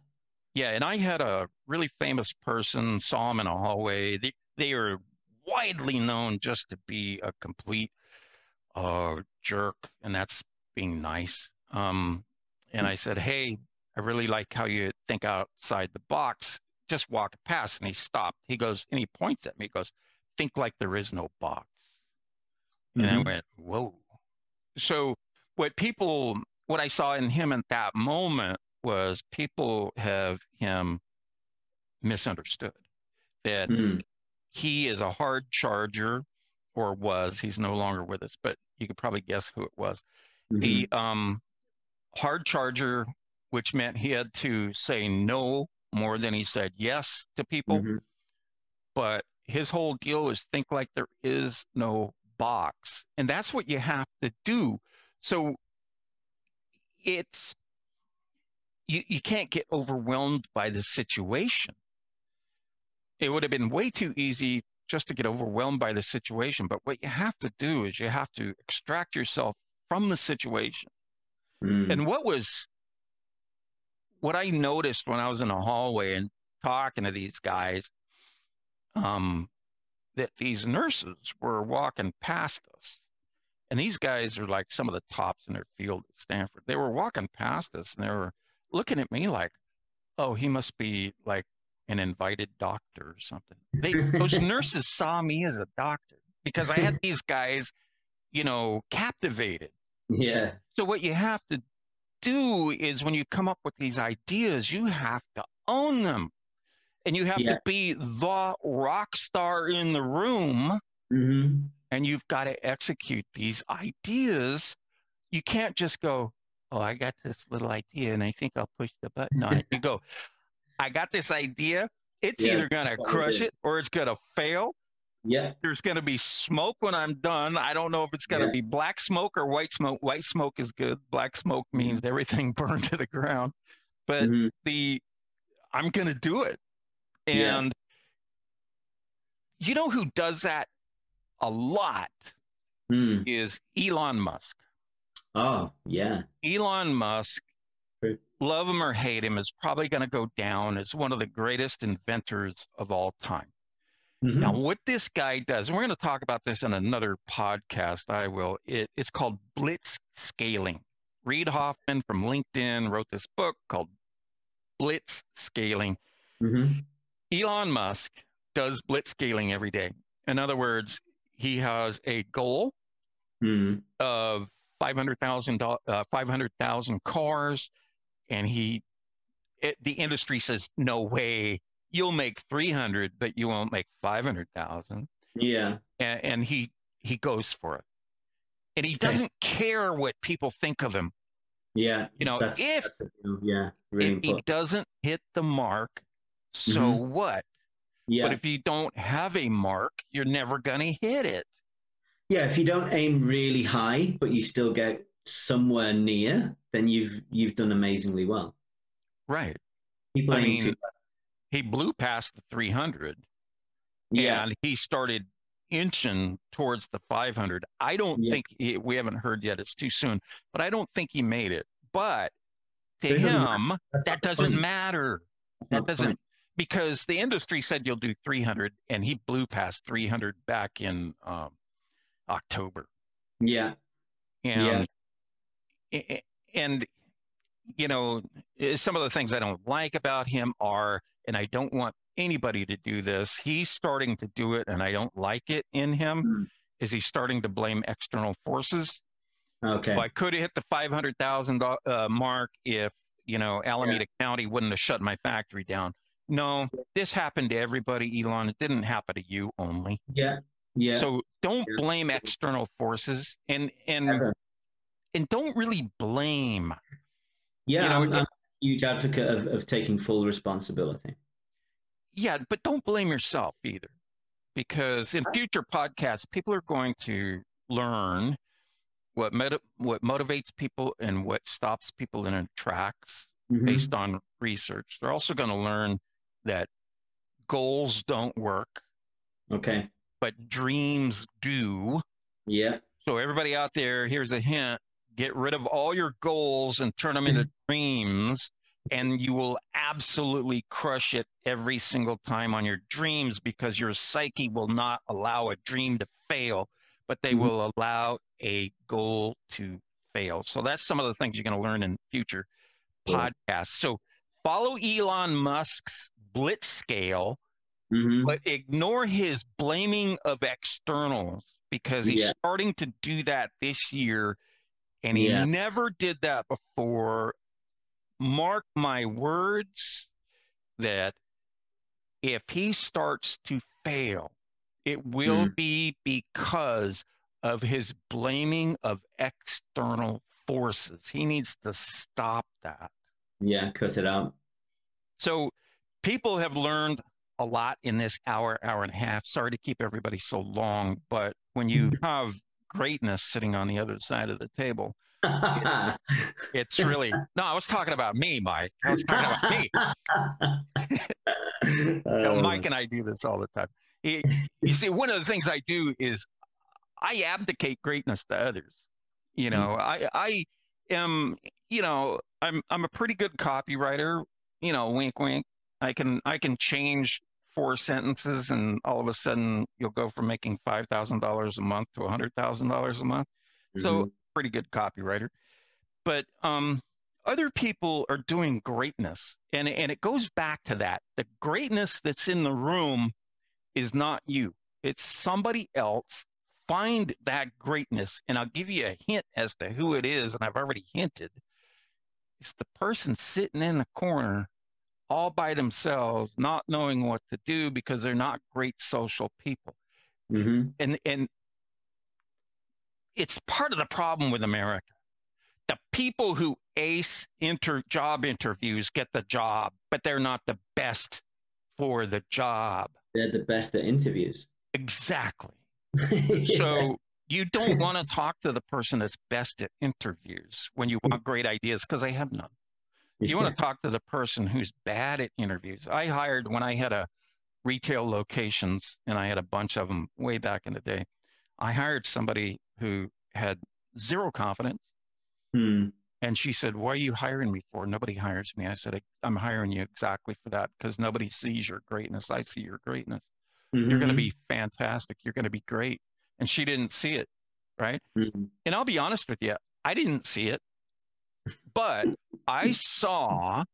Yeah, and I had a really famous person, saw him in a hallway. They, they are widely known just to be a complete uh, jerk, and that's being nice. Um, and I said, Hey, I really like how you think outside the box. Just walk past. And he stopped. He goes, and he points at me, he goes, Think like there is no box. And I Mhm. went, Whoa. So, what people, what I saw in him at that moment was people have him misunderstood that Mm. he is a hard charger or was. He's no longer with us, but you could probably guess who it was. Mm-hmm. The um, hard charger, which meant he had to say no more than he said yes to people. Mm-hmm. But his whole deal was think like there is no box. And that's what you have to do. So it's you, you can't get overwhelmed by the situation. It would have been way too easy just to get overwhelmed by the situation. But what you have to do is you have to extract yourself from the situation. Mm. And what was what I noticed when I was in the hallway and talking to these guys, um, that these nurses were walking past us. And these guys are like some of the tops in their field at Stanford. They were walking past us and they were looking at me like, oh, he must be like an invited doctor or something. They those nurses saw me as a doctor because I had these guys, you know, captivated. Yeah. So what you have to do is when you come up with these ideas, you have to own them. And you have yeah. to be the rock star in the room. Mm-hmm. And you've got to execute these ideas. You can't just go, Oh, I got this little idea and I think I'll push the button on it. You go, I got this idea. It's yeah, either going to crush it or it's going to fail. Yeah. There's going to be smoke when I'm done. I don't know if it's going to yeah. be black smoke or white smoke. White smoke is good. Black smoke means everything burned to the ground. But mm-hmm. the I'm going to do it. And yeah. you know who does that a lot mm. is Elon Musk. Oh, yeah. Elon Musk love him or hate him, is probably going to go down as one of the greatest inventors of all time. Mm-hmm. Now, what this guy does, and we're going to talk about this in another podcast, I will, it, it's called blitz scaling. Reid Hoffman from LinkedIn wrote this book called Blitz Scaling. Mm-hmm. Elon Musk does blitz scaling every day. In other words, he has a goal mm-hmm. of 500,000 uh, 500,000 cars and he it, the industry says no way. You'll make 300 but you won't make 500,000 yeah. And, and, he he goes for it. And he doesn't care what people think of him. Yeah. You know that's, if that's yeah really if he doesn't hit the mark so mm-hmm. what yeah but if you don't have a mark you're never going to hit it yeah if you don't aim really high but you still get somewhere near, then you've you've done amazingly well. Right. People I mean, to... he blew past the 300. Yeah. And he started inching towards the 500. I don't yeah. think he, we haven't heard yet. It's too soon, but I don't think he made it. But to him, that doesn't matter. That doesn't. Because the industry said you'll do 300, and he blew past 300 back in um, October. Yeah. And yeah and you know eh, some of the things i don't like about him are and i don't want anybody to do this he's starting to do it and i don't like it in him mm. is he's starting to blame external forces okay i could have hit the 500000 uh, mark if you know alameda yeah. county wouldn't have shut my factory down no this happened to everybody elon it didn't happen to you only yeah yeah so don't blame external forces and and and don't really blame. Yeah, you know, I'm, I'm, a huge advocate of, of taking full responsibility. Yeah, but don't blame yourself either, because in future podcasts, people are going to learn what med- what motivates people and what stops people in their tracks mm-hmm. based on research. They're also going to learn that goals don't work. Okay. But dreams do. Yeah. So everybody out there, here's a hint: get rid of all your goals and turn them into mm-hmm. dreams and you will absolutely crush it every single time on your dreams because your psyche will not allow a dream to fail but they mm-hmm. will allow a goal to fail so that's some of the things you're going to learn in future podcasts so follow elon musk's blitz scale mm-hmm. but ignore his blaming of externals because he's yeah. starting to do that this year and he yeah. never did that before. Mark my words that if he starts to fail, It will mm. be because of his blaming of external forces. He needs to stop that. Yeah, cut it out. So people have learned a lot in this hour, hour and a half. Sorry to keep everybody so long, but when you have greatness sitting on the other side of the table, it's really no. I was talking about me, Mike. I was talking about me. you Mike and I do this all the time. you see, one of the things I do is I abdicate greatness to others. You know, mm. I I am you know I'm I'm a pretty good copywriter. You know, wink wink. I can I can change four sentences and all of a sudden you'll go from making five thousand dollars a month to a hundred thousand dollars a month. Mm-hmm. So pretty good copywriter. But um, other people are doing greatness, and and it goes back to that. The greatness that's in the room is not you; it's somebody else. Find that greatness, and I'll give you a hint as to who it is. And I've already hinted. It's the person sitting in the corner all by themselves, not knowing what to do because they're not great social people. Mm-hmm. And and it's part of the problem with America. The people who ace inter job interviews get the job, but they're not the best for the job. They're the best at interviews. Exactly. so you don't want to talk to the person that's best at interviews when you want great ideas because they have none. You want to talk to the person who's bad at interviews. I hired when I had a retail locations and I had a bunch of them way back in the day. I hired somebody who had zero confidence. Hmm. And she said, Why are you hiring me for? Nobody hires me. I said, I'm hiring you exactly for that because nobody sees your greatness. I see your greatness. Mm-hmm. You're going to be fantastic. You're going to be great. And she didn't see it. Right. Mm-hmm. And I'll be honest with you, I didn't see it. But I saw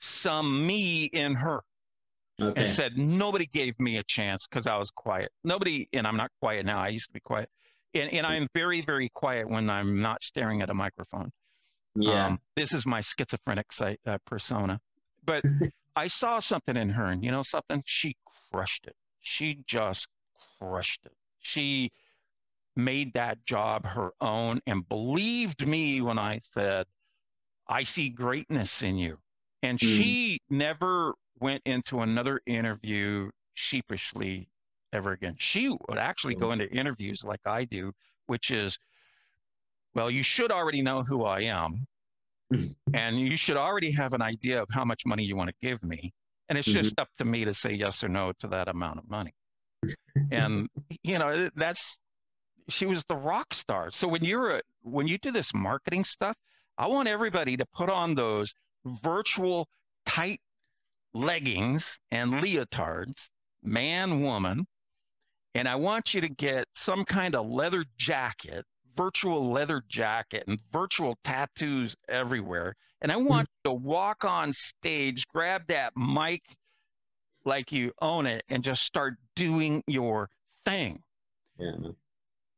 some me in her. Okay. And said nobody gave me a chance because I was quiet. Nobody, and I'm not quiet now. I used to be quiet, and and I'm very very quiet when I'm not staring at a microphone. Yeah, um, this is my schizophrenic site, uh, persona. But I saw something in her, and you know something, she crushed it. She just crushed it. She made that job her own and believed me when I said, I see greatness in you. And mm. she never went into another interview sheepishly ever again. She would actually go into interviews like I do, which is, well, you should already know who I am. and you should already have an idea of how much money you want to give me. And it's mm-hmm. just up to me to say yes or no to that amount of money. and, you know, that's, she was the rock star. So when you're, a, when you do this marketing stuff, I want everybody to put on those virtual tight leggings and leotards, man, woman. And I want you to get some kind of leather jacket, virtual leather jacket, and virtual tattoos everywhere. And I hmm. want mm-hmm. you to walk on stage, grab that mic like you own it, and just start doing your thing. Yeah.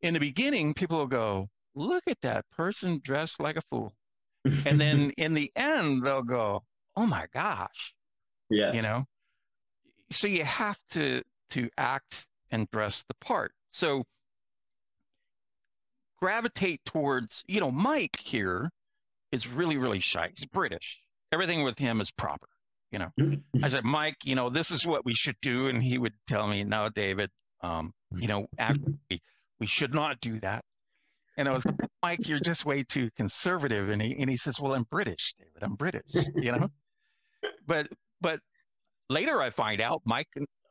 In the beginning, people will go, Look at that person dressed like a fool and then in the end they'll go oh my gosh yeah. you know? So you have to to act and dress the part. So gravitate towards you know mike here is really really shy. He's british. Everything with him is proper you know? I said mike you know this is what we should do. And he would tell me no david um, you know actually we should not do that and I was like, Mike, you're just way too conservative. And he, and he says, well, I'm British, David, I'm British, you know? but, but later I find out Mike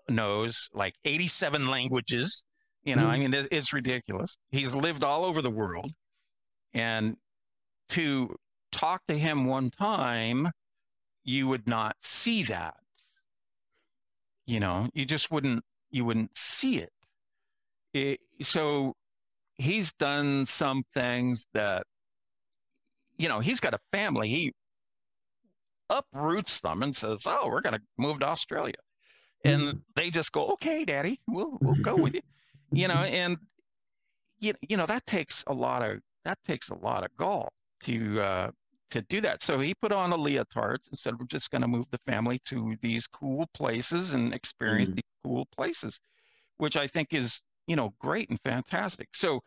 knows like 87 languages, you know, mm. I mean, it's ridiculous. He's lived all over the world. And to talk to him one time, you would not see that. You know, you just wouldn't, you wouldn't see it. it so he's done some things that you know he's got a family he uproots them and says oh we're going to move to australia and mm-hmm. they just go okay daddy we'll we'll go with you you know and you, you know that takes a lot of that takes a lot of gall to uh to do that so he put on a leotard and said we're just going to move the family to these cool places and experience mm-hmm. these cool places which I think is, you know, great and fantastic. So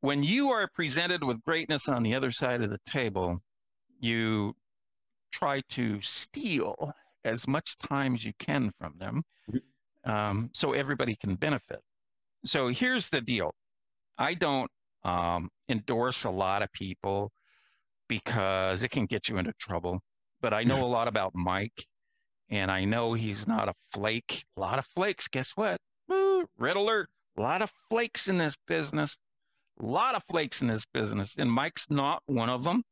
when you are presented with greatness on the other side of the table, you try to steal as much time as you can from them mm-hmm. um, so everybody can benefit. So here's the deal I don't um, endorse a lot of people because it can get you into trouble. But I know a lot about Mike, and I know he's not a flake. A lot of flakes. Guess what? Red alert. A lot of flakes in this business. A lot of flakes in this business, and Mike's not one of them.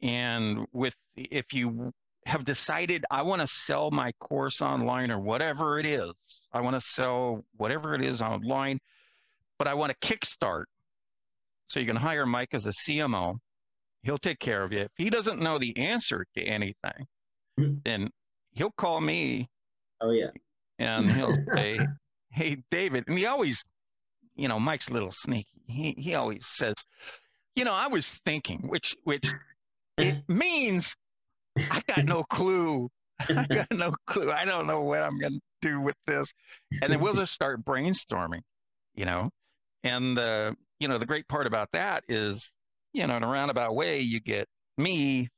And with if you have decided I want to sell my course online or whatever it is, I want to sell whatever it is online, but I want to kickstart. So you can hire Mike as a CMO. He'll take care of you. If he doesn't know the answer to anything, hmm. then he'll call me. Oh yeah. And he'll say, "Hey, David," and he always, you know, Mike's a little sneaky. He he always says, "You know, I was thinking," which which it means I got no clue. I got no clue. I don't know what I'm going to do with this. And then we'll just start brainstorming, you know. And the, you know, the great part about that is, you know, in a roundabout way, you get me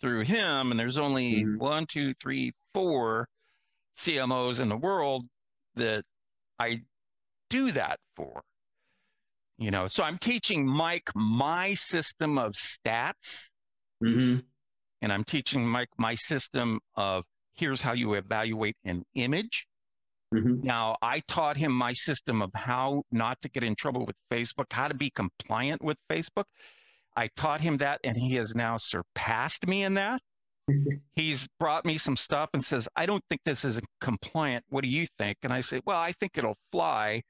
through him, and there's only mm-hmm. one, two, three, four CMOs in the world that I do that for. You know, so I'm teaching Mike my system of stats. Mm-hmm and I'm teaching Mike my system of here's how you evaluate an image. Mm-hmm. Now, I taught him my system of how not to get in trouble with Facebook, how to be compliant with Facebook. I taught him that, and he has now surpassed me in that. He's brought me some stuff and says, I don't think this is compliant. What do you think? And I say, Well, I think it'll fly.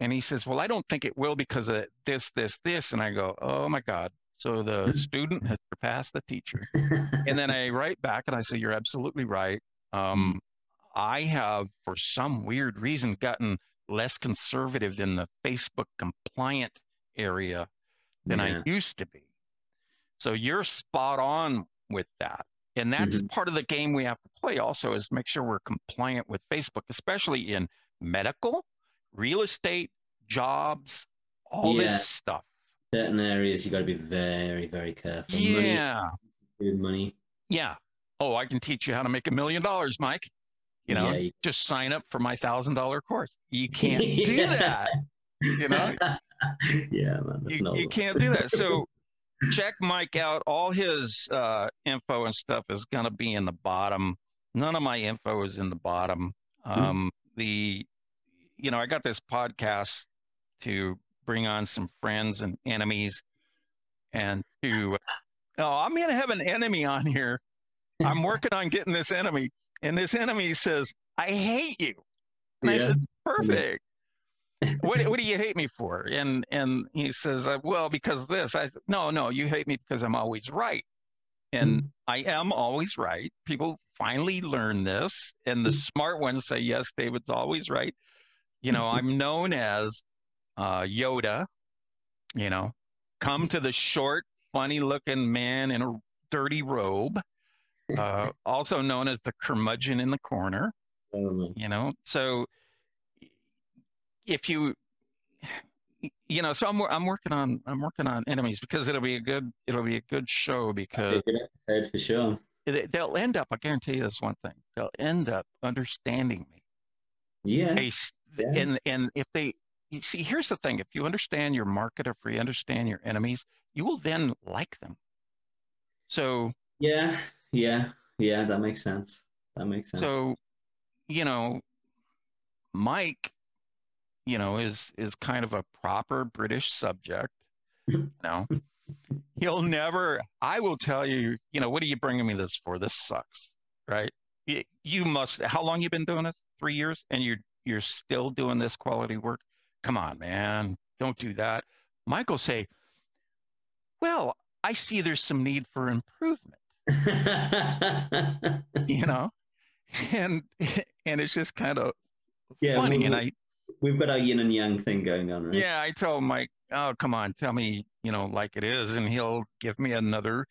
And he says, Well, I don't think it will because of this, this, this. And I go, Oh my God. So the student has surpassed the teacher. and then I write back and I say, You're absolutely right. Um, I have, for some weird reason, gotten less conservative in the Facebook compliant area than yeah. I used to be. So you're spot on with that. And that's mm-hmm. part of the game we have to play also is make sure we're compliant with Facebook, especially in medical, real estate, jobs, all yeah. this stuff. Certain areas you got to be very very careful. Yeah. money, money. Yeah. Oh i can teach you how to make a million dollars mike. You know yeah, you... just sign up for my thousand dollar course. You can't do that. You know? Yeah man, you, you can't do that. So check mike out all his uh, info and stuff is going to be in the bottom none of my info is in the bottom hmm. um, mm-hmm. the you know i got this podcast to bring on some friends and enemies and to oh i'm going to have an enemy on here i'm working on getting this enemy and this enemy says i hate you and yeah. i said perfect what, what do you hate me for? And and he says uh, well because this. I said, no no you hate me because i'm always right. And mm. i am always right. People finally learn this and the mm. smart ones say yes david's always right. You know i'm known as uh, Yoda, you know, come to the short, funny looking man in a dirty robe, uh, also known as the curmudgeon in the corner. You know, so if you, you know, so I'm I'm working on I'm working on enemies because it'll be a good it'll be a good show because good for sure. They'll end up. I guarantee you this one thing. They'll end up understanding me. Yeah. They, yeah. And and if they you see, here's the thing if you understand your market, if you understand your enemies, you will then like them. So, yeah, yeah, yeah, that makes sense. That makes sense. So, you know, Mike, you know, is is kind of a proper British subject. You know, he'll never. I will tell you. You know, what are you bringing me this for? This sucks, right? You, you must. How long you been doing this? Three years, and you're you're still doing this quality work come on, man, don't do that. Michael say, well, I see there's some need for improvement. you know, and and it's just kind of yeah, funny. And I we've got our yin and yang thing going on, right? Yeah, I told Mike, oh come on, tell me, you know, like it is, and he'll give me another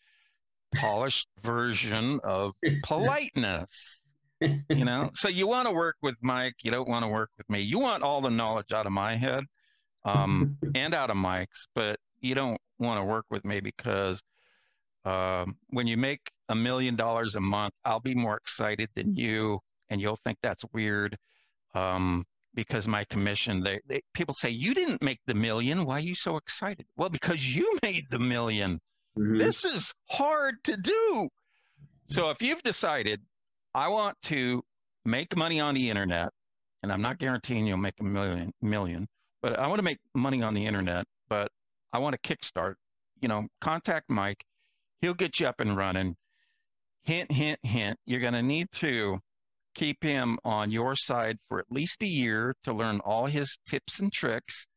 polished version of politeness. you know, so you want to work with Mike. You don't want to work with me. You want all the knowledge out of my head um, and out of Mike's, but you don't want to work with me because um, when you make a million dollars a month, I'll be more excited than you, and you'll think that's weird. Um, because my commission, they, they, people say you didn't make the million. Why are you so excited? Well, because you made the 1000000 mm-hmm. This is hard to do. So if you've decided I want to make money on the internet, and I'm not guaranteeing you'll make a million million, but I want to make money on the internet, but I want to kickstart, you know, contact Mike. He'll get you up and running. Hint, hint, hint. You're going to need to keep him on your side for at least a year to learn all his tips and tricks.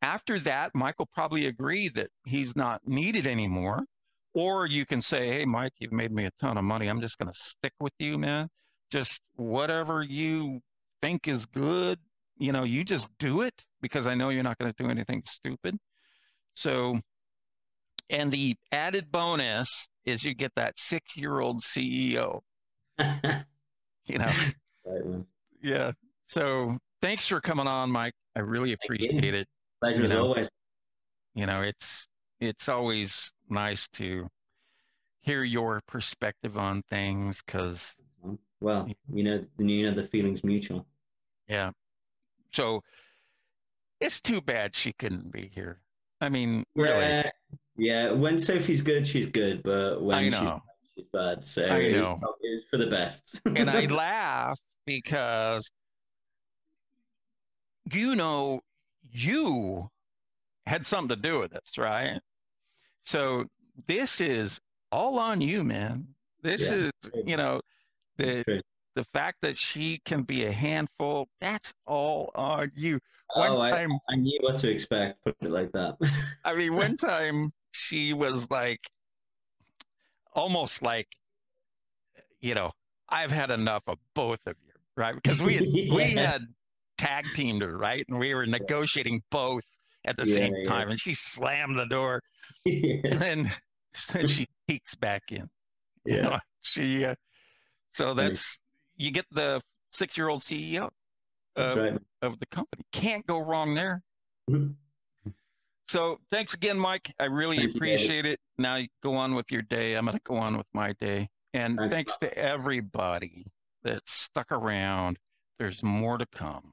After that, Mike will probably agree that he's not needed anymore. Or you can say, hey, Mike, you've made me a ton of money. I'm just going to stick with you, man. Just whatever you think is good, you know, you just do it because I know you're not going to do anything stupid. So, and the added bonus is you get that six year old CEO. you know, right, yeah. So thanks for coming on, Mike. I really appreciate it. Pleasure you as know, always. You know, it's it's always nice to hear your perspective on things because mm-hmm. well you know you know the feeling's mutual yeah so it's too bad she couldn't be here i mean really yeah, yeah. when sophie's good she's good but when she's, she's bad so I know. It's, for the best and i laugh because you know you had something to do with this right so this is all on you, man. This yeah. is, you know, the the fact that she can be a handful, that's all on you. One oh, time, I, I knew what to expect. Put it like that. I mean, one time she was like, almost like, you know, I've had enough of both of you, right? Because we yeah. we had tag teamed her, right, and we were negotiating both at the yeah, same time, and she slammed the door, and then then she peeks back in. Yeah. You know, she. Uh, so that's you get the six-year-old CEO of, right. of the company. Can't go wrong there. So thanks again, Mike. I really Thank appreciate you, it. Now you go on with your day. I'm going to go on with my day. And thanks, thanks to everybody that stuck around. There's more to come.